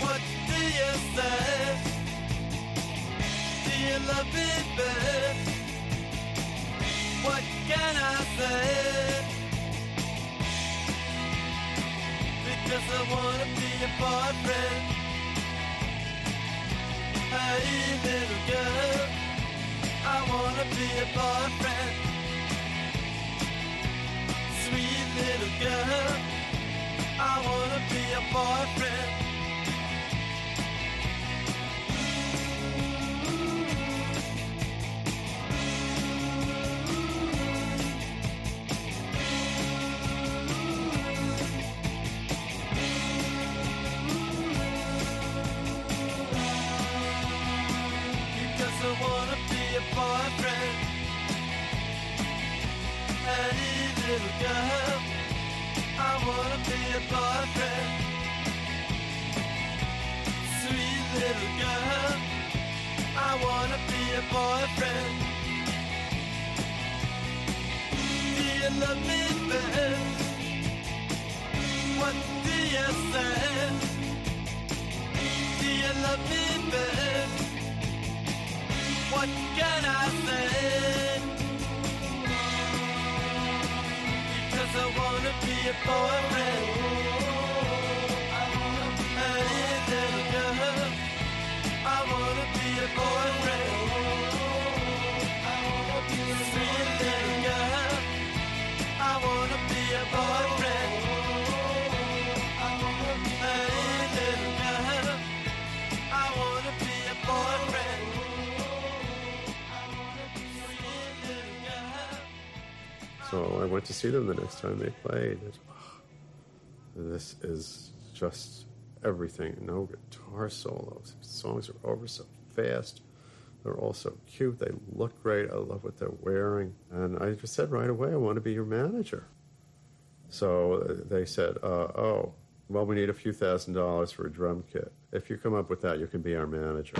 What do you say? What can I say? Because I wanna be your boyfriend. Hey, little girl, I wanna be your boyfriend. Sweet little girl, I wanna be your boyfriend. See them the next time they played. It- This is just everything. No guitar solos. Songs are over so fast. They're all so cute. They look great. I love what they're wearing. And I just said right away, I want to be your manager. So uh, they said, uh, oh, well, we need a few thousand dollars for a drum kit. If you come up with that, you can be our manager.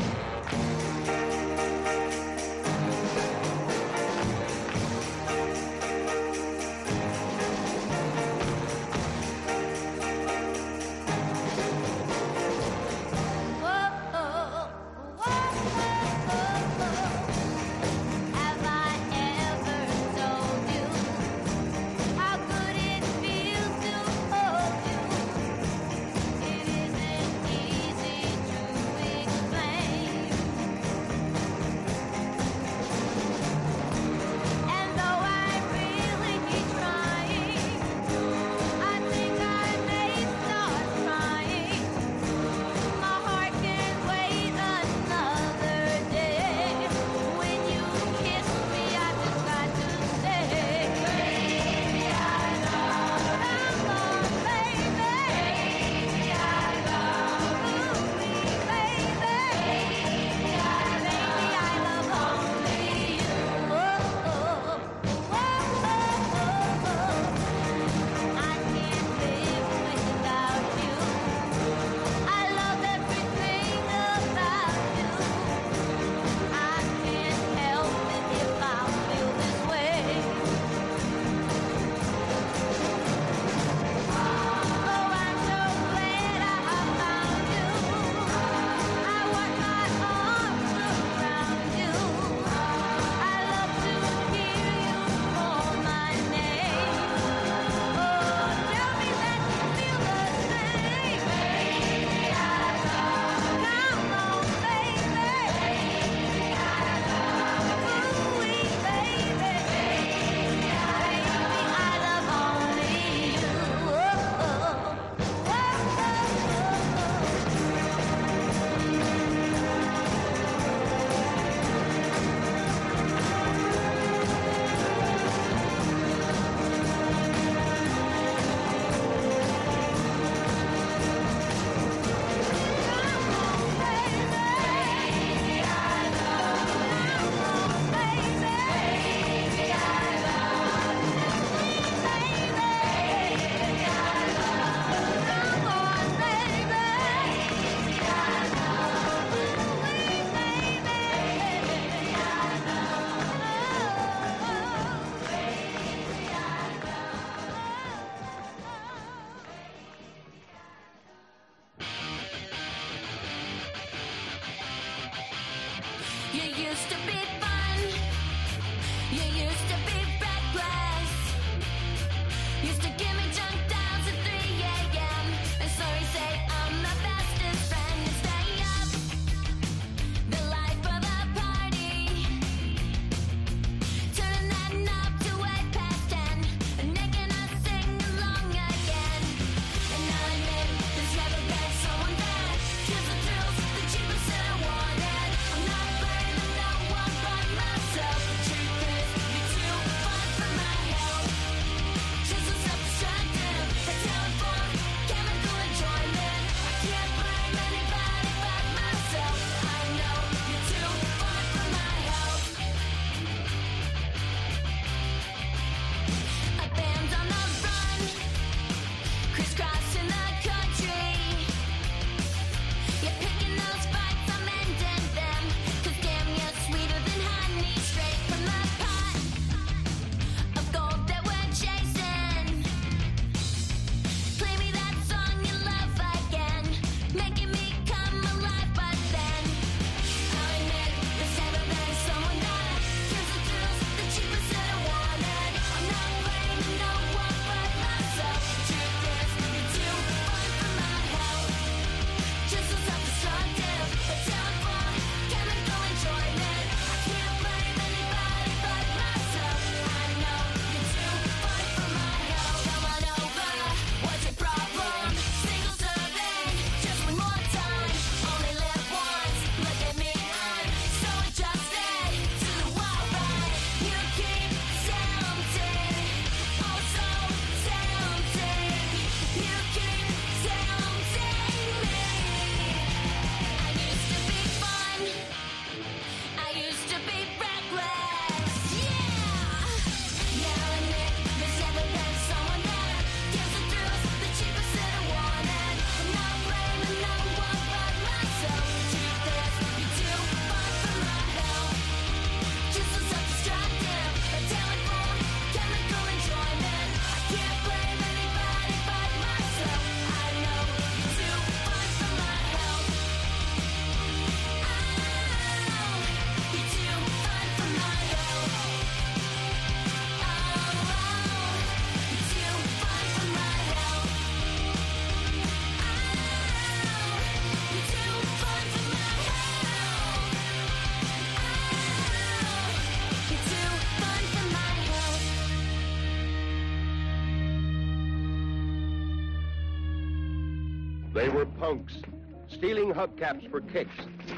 hubcaps for kicks.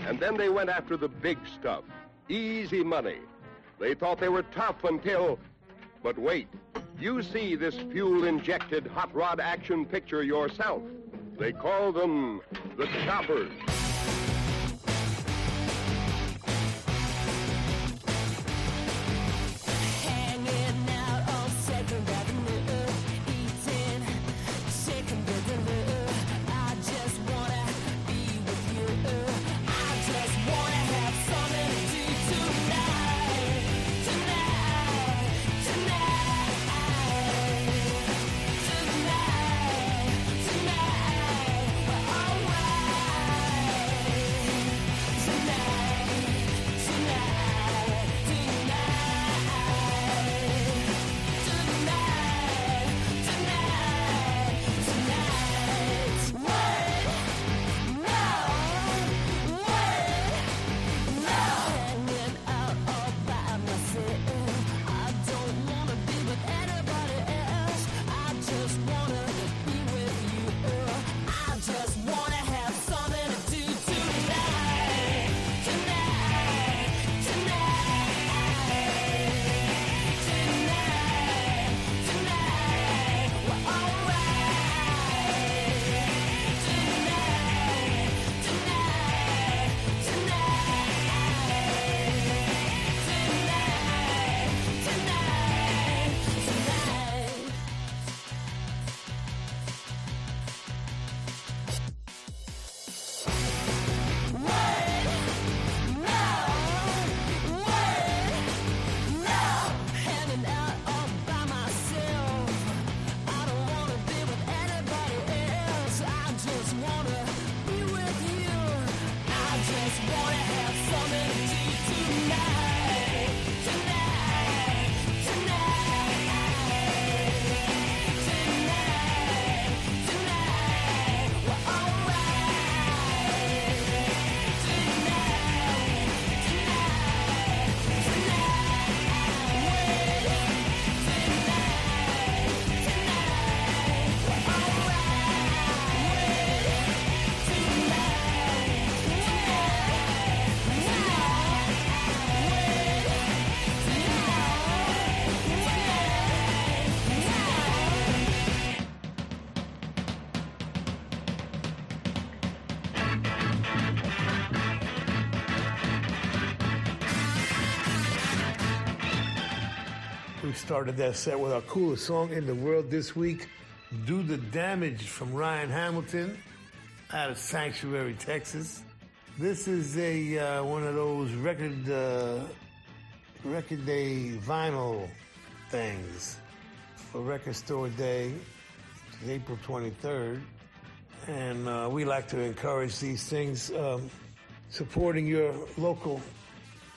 And then they went after the big stuff easy money. They thought they were tough until. But wait, you see this fuel injected hot rod action picture yourself. They call them the choppers. Started that set with our coolest song in the world this week, Do the Damage from Ryan Hamilton out of Sanctuary, Texas. This is a uh, one of those record uh, record day vinyl things for Record Store Day, April 23rd. And uh, we like to encourage these things, um, supporting your local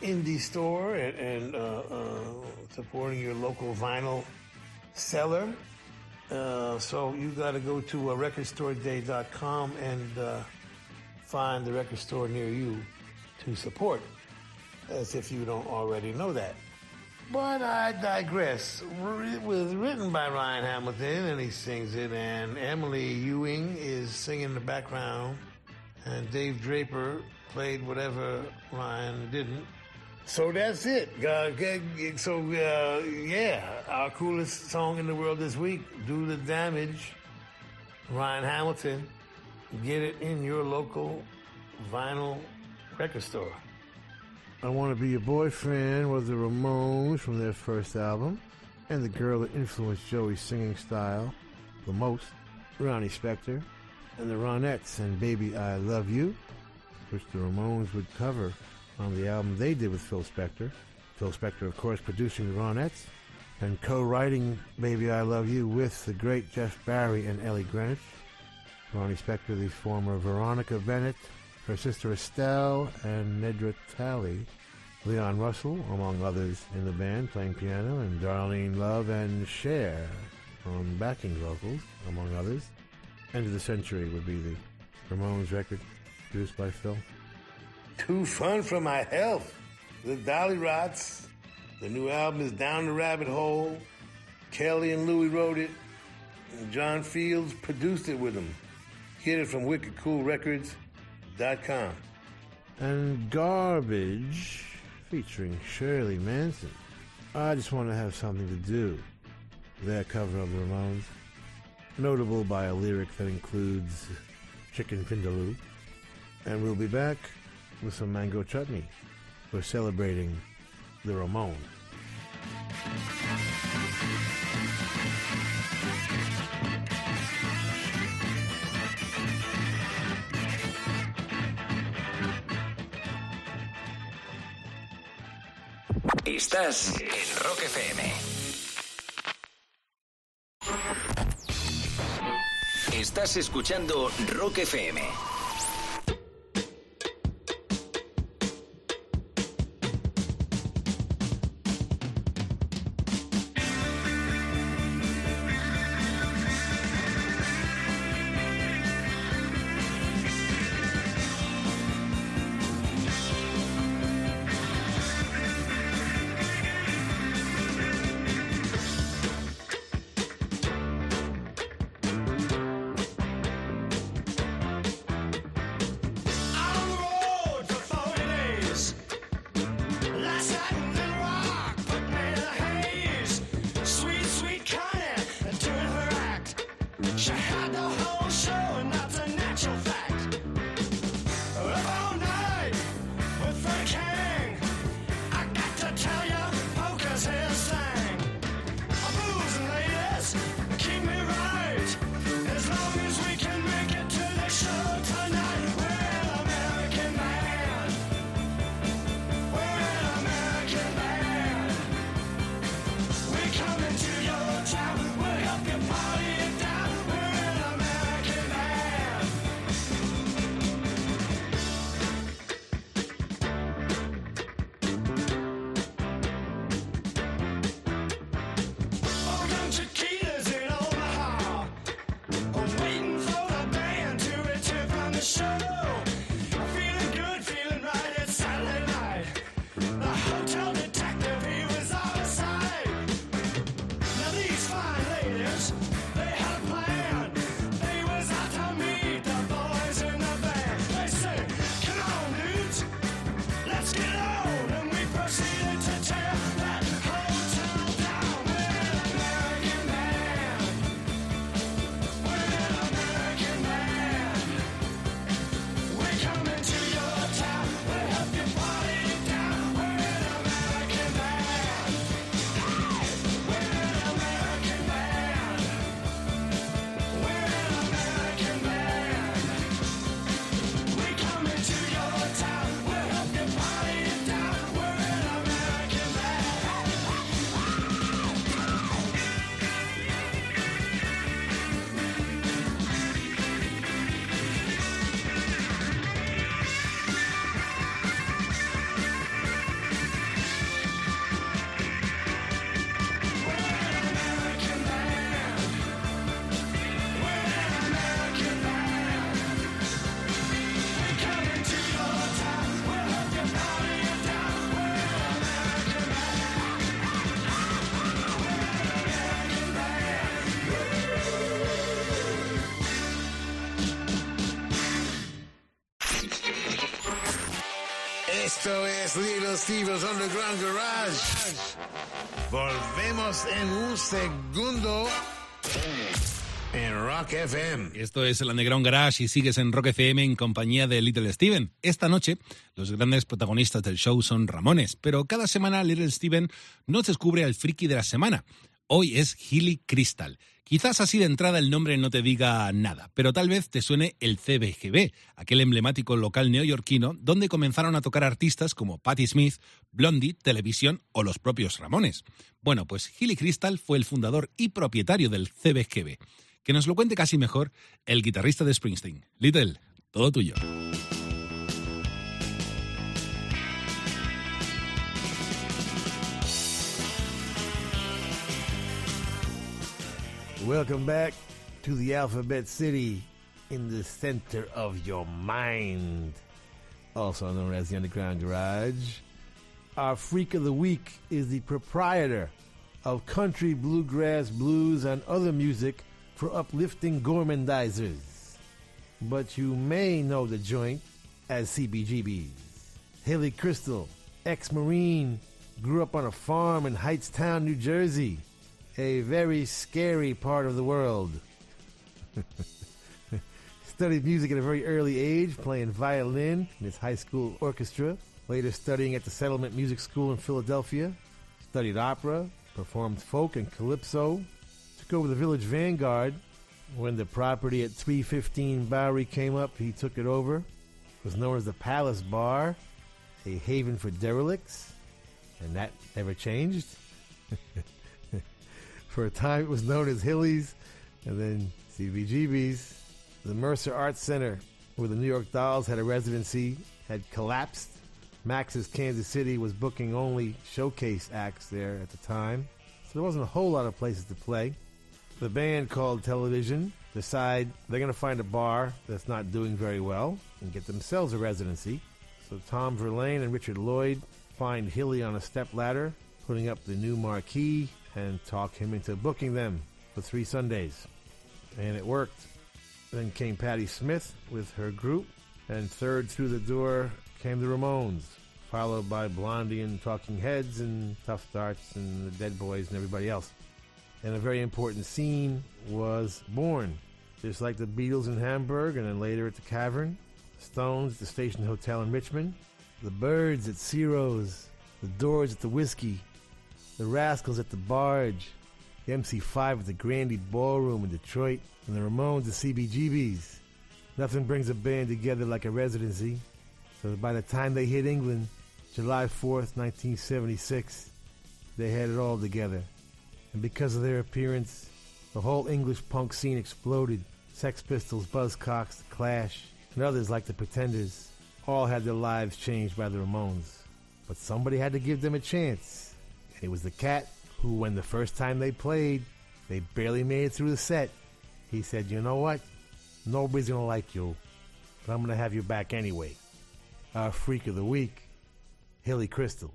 indie store and, and uh, uh, supporting your local vinyl seller. Uh, so you got to go to uh, recordstoreday.com and uh, find the record store near you to support, as if you don't already know that. But I digress. It was written by Ryan Hamilton, and he sings it, and Emily Ewing is singing in the background, and Dave Draper played whatever Ryan didn't. So that's it. Uh, so uh, yeah, our coolest song in the world this week, "Do the Damage." Ryan Hamilton. Get it in your local vinyl record store. I Want to Be Your Boyfriend was the Ramones from their first album, and the girl that influenced Joey's singing style the most, Ronnie Spector, and the Ronettes and Baby I Love You, which the Ramones would cover on the album they did with Phil Spector. Phil Spector, of course, producing the Ronettes and co-writing Baby I Love You with the great Jeff Barry and Ellie Greenwich. Ronnie Spector, the former Veronica Bennett, her sister Estelle, and Nedra Talley. Leon Russell, among others in the band, playing piano, and Darlene Love and Cher on backing vocals, among others. End of the Century would be the Ramones record, produced by Phil. Too fun for my health. The Dollyrots. The new album is Down the Rabbit Hole. Kelly and Louie wrote it. And John Fields produced it with them. Get it from wickedcoolrecords.com. And Garbage, featuring Shirley Manson. I just want to have something to do. Their cover of Ramones. Notable by a lyric that includes chicken vindaloo. And we'll be back with some mango chutney. We're celebrating the Ramones. Estás en Rock FM. Estás escuchando Rock FM. Steve's Underground Garage. Volvemos en un segundo en Rock FM. Esto es el Underground Garage y sigues en Rock FM en compañía de Little Steven. Esta noche, los grandes protagonistas del show son Ramones, pero cada semana Little Steven nos descubre al friki de la semana. Hoy es Hilly Crystal. Quizás así de entrada el nombre no te diga nada, pero tal vez te suene el CBGB, aquel emblemático local neoyorquino donde comenzaron a tocar artistas como Patti Smith, Blondie, Televisión o los propios Ramones. Bueno, pues Hilly Crystal fue el fundador y propietario del CBGB. Que nos lo cuente casi mejor el guitarrista de Springsteen. Little, todo tuyo. Welcome back to the Alphabet City in the center of your mind, also known as the Underground Garage. Our freak of the week is the proprietor of country, bluegrass, blues, and other music for uplifting gormandizers. But you may know the joint as CBGBs. Hilly Kristal, ex Marine, grew up on a farm in Hightstown, New Jersey, a very scary part of the world. Studied music at a very early age, playing violin in his high school orchestra. Later studying at the Settlement Music School in Philadelphia. Studied opera, performed folk and calypso. Took over the Village Vanguard. When the property at 315 Bowery came up, he took it over. Was known as the Palace Bar, a haven for derelicts, and that never changed. For a time, it was known as Hilly's, and then CBGB's. The Mercer Arts Center, where the New York Dolls had a residency, had collapsed. Max's Kansas City was booking only showcase acts there at the time, so there wasn't a whole lot of places to play. The band called Television decide they're going to find a bar that's not doing very well and get themselves a residency. So Tom Verlaine and Richard Lloyd find Hilly on a step ladder, putting up the new marquee, and talk him into booking them for three Sundays. And it worked. Then came Patti Smith with her group, and third through the door came the Ramones, followed by Blondie and Talking Heads and Tuff Darts and the Dead Boys and everybody else. And a very important scene was born, just like the Beatles in Hamburg and then later at the Cavern, Stones at the Station Hotel in Richmond, the Byrds at Ciro's, the Doors at the Whisky, the Rascals at the Barge, the MC5 at the Grande Ballroom in Detroit, and the Ramones at CBGB's. Nothing brings a band together like a residency. So by the time they hit England, July 4th, 1976, they had it all together. And because of their appearance, the whole English punk scene exploded. Sex Pistols, Buzzcocks, The Clash, and others like the Pretenders all had their lives changed by the Ramones. But somebody had to give them a chance. It was the cat who, when the first time they played, they barely made it through the set. He said, You know what? Nobody's going to like you, but I'm going to have you back anyway. Our freak of the week, Hilly Kristal.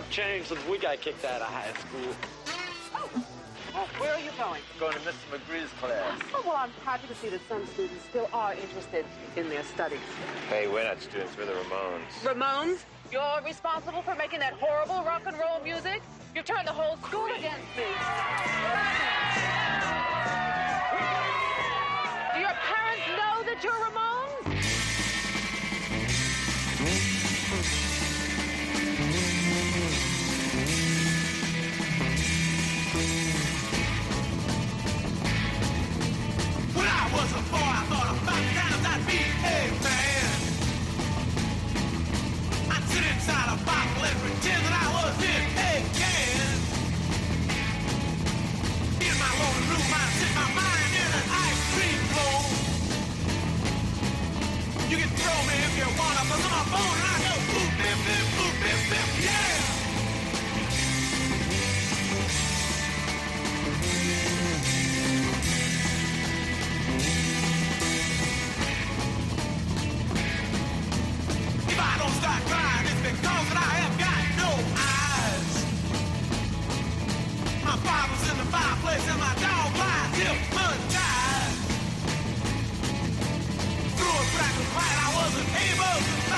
Have changed since we got kicked out of high school. Oh, oh where are you going? Going to Mr. McGree's class. Oh, well, I'm happy to see that some students still are interested in their studies. Hey, we're not students, we're the Ramones. Ramones, you're responsible for making that horrible rock and roll music? You've turned the whole school against me. Do your parents know that you're Ramones? Yeah. If I don't start crying, it's because I have got no eyes. My in the fireplace and my dog I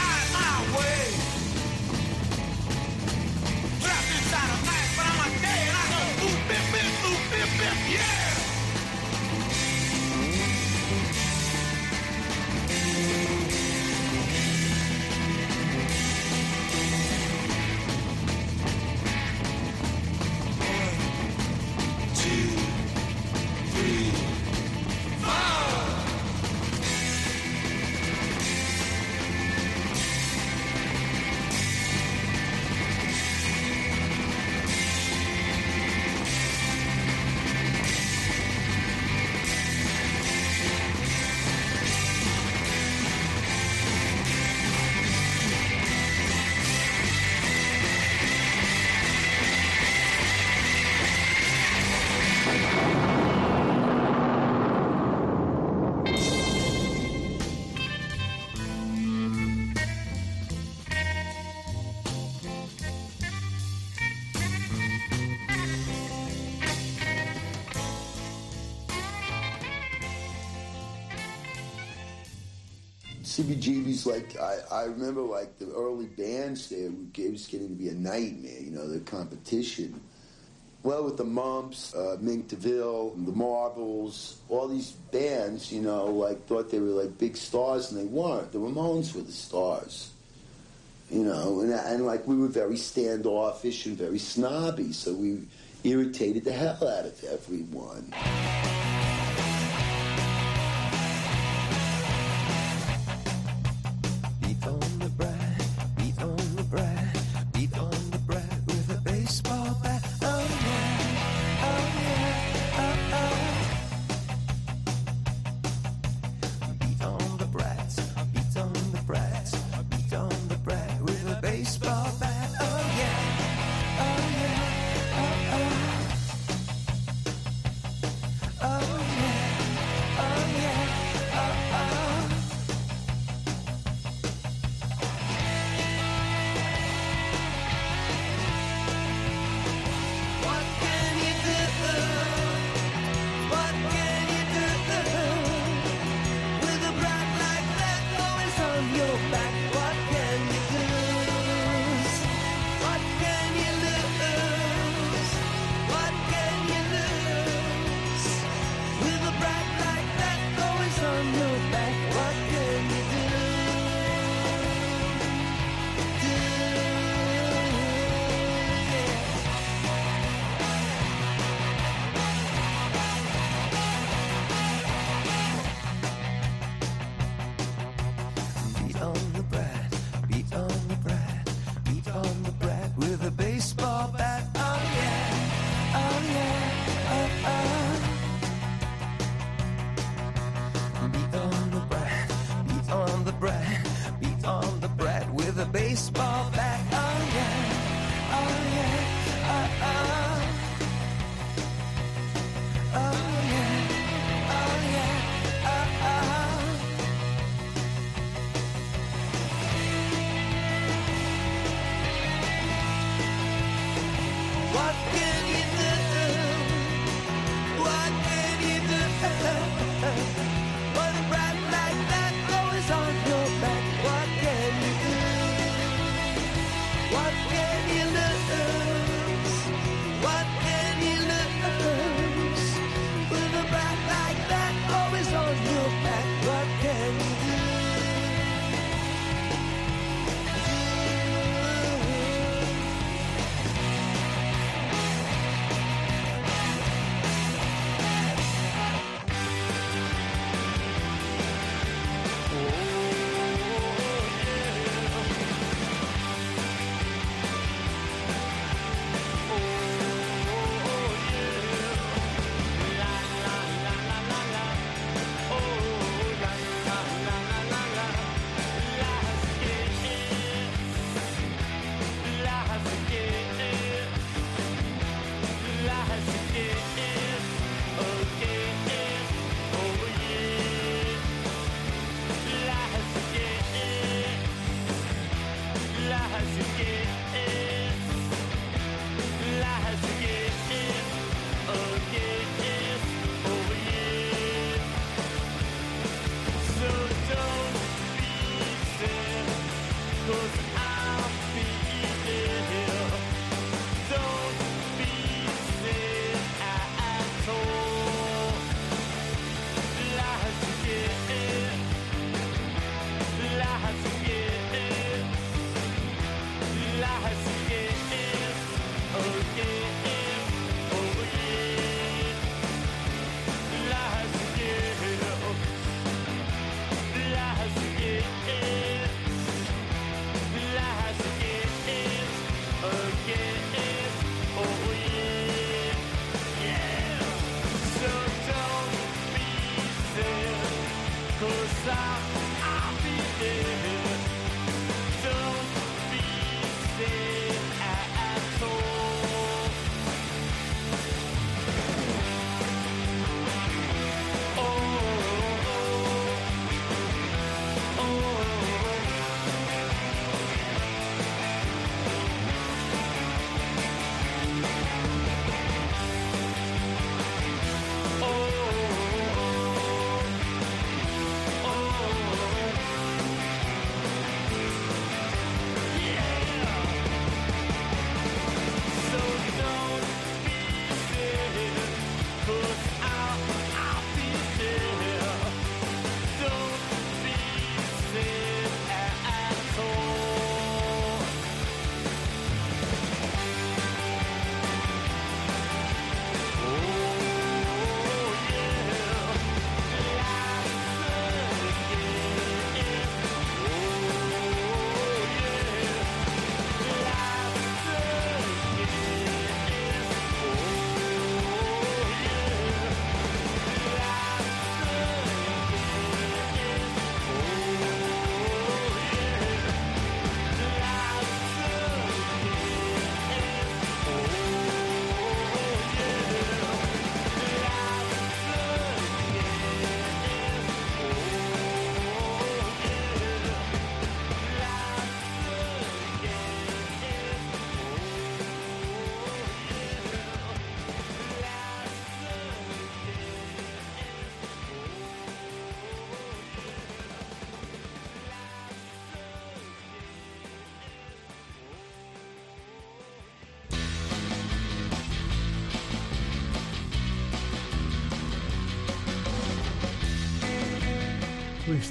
CBGB's like I, I remember like the early bands there it was getting to be a nightmare, you know, the competition. Well, with the Mumps, uh, Mink DeVille, the Marbles, all these bands, you know, like thought they were like big stars, and they weren't. The Ramones were the stars, you know, and, and like we were very standoffish and very snobby, so we irritated the hell out of everyone.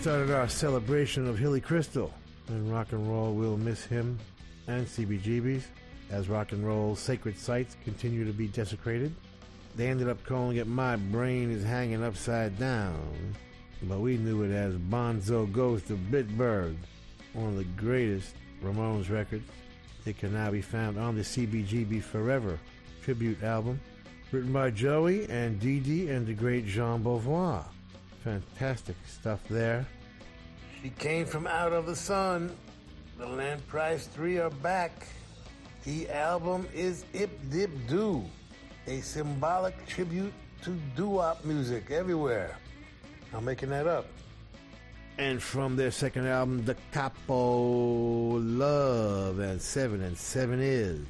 Started our celebration of Hilly Kristal, and rock and roll will miss him and CBGBs as rock and roll's sacred sites continue to be desecrated. They ended up calling it My Brain is Hanging Upside Down, but we knew it as Bonzo Goes to Bitburg, one of the greatest Ramones records. It can now be found on the CBGB Forever tribute album, written by Joey and Dee Dee and the great Jean Beauvoir. Fantastic stuff there. She came from out of the sun. The Len Price 3 are back. The album is Ip Dip Do, a symbolic tribute to doo-wop music everywhere. I'm making that up. And from their second album, Da Capo Love and Seven and Seven Is,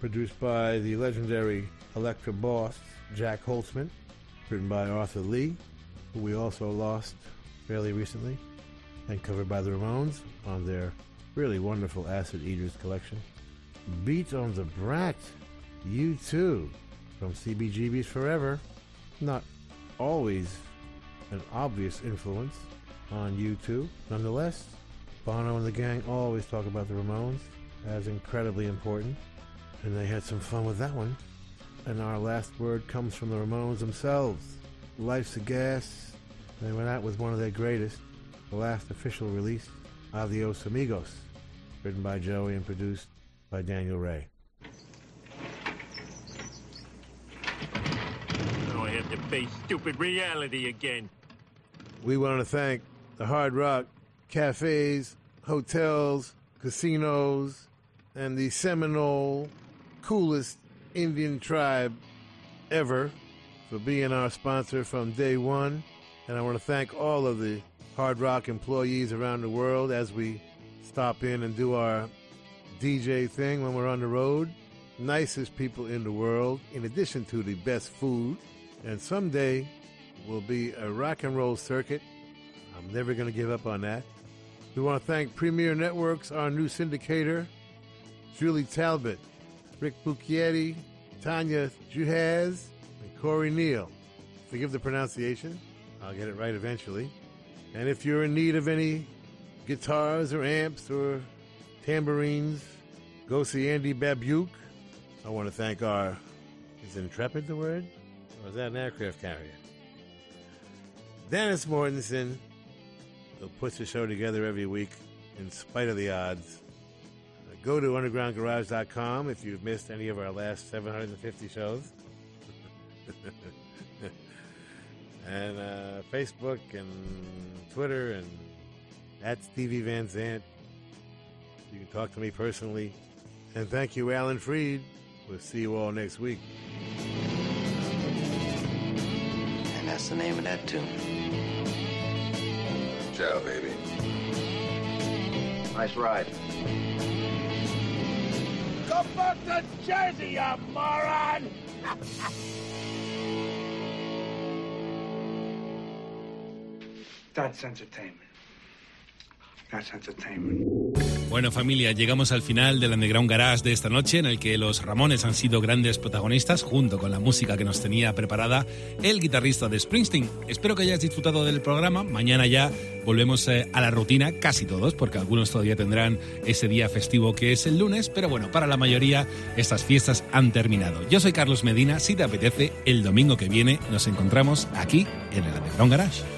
produced by the legendary Elektra boss Jac Holzman, written by Arthur Lee, who we also lost fairly recently, and covered by the Ramones on their really wonderful Acid Eaters collection. Beat on the Brat, You Too, from CBGB's Forever. Not always an obvious influence on U2. Nonetheless, Bono and the gang always talk about the Ramones as incredibly important, and they had some fun with that one. And our last word comes from the Ramones themselves. Life's a Gas. They went out with one of their greatest, the last official release, Adios Amigos, written by Joey and produced by Daniel Rey. Now I have to face stupid reality again. We want to thank the Hard Rock cafes, hotels, casinos, and the Seminole coolest Indian tribe ever for being our sponsor from day one. And I want to thank all of the Hard Rock employees around the world as we stop in and do our DJ thing when we're on the road. Nicest people in the world, in addition to the best food. And someday will be a rock and roll circuit. I'm never going to give up on that. We want to thank Premiere Networks, our new syndicator, Julie Talbot, Rick Bucchietti, Tanya Juhaz, and Corey Neal. Forgive the pronunciation. I'll get it right eventually. And if you're in need of any guitars or amps or tambourines, go see Andy Babiuk. I want to thank our, is Intrepid the word? Or is that an aircraft carrier? Dennis Mortensen, who puts the show together every week in spite of the odds. Go to undergroundgarage.com if you've missed any of our last 750 shows. and uh, Facebook and Twitter and at Stevie Van Zandt. You can talk to me personally. And thank you, Alan Freed. We'll see you all next week. And that's the name of that tune. Ciao, baby. Nice ride. Come back to Jersey, you moron! That's entertainment. That's entertainment. Bueno familia, llegamos al final del Underground Garage de esta noche en el que los Ramones han sido grandes protagonistas junto con la música que nos tenía preparada el guitarrista de Springsteen. Espero que hayas disfrutado del programa. Mañana ya volvemos eh, a la rutina, casi todos, porque algunos todavía tendrán ese día festivo que es el lunes, pero bueno, para la mayoría estas fiestas han terminado. Yo soy Carlos Medina, si te apetece, el domingo que viene nos encontramos aquí en el Underground Garage.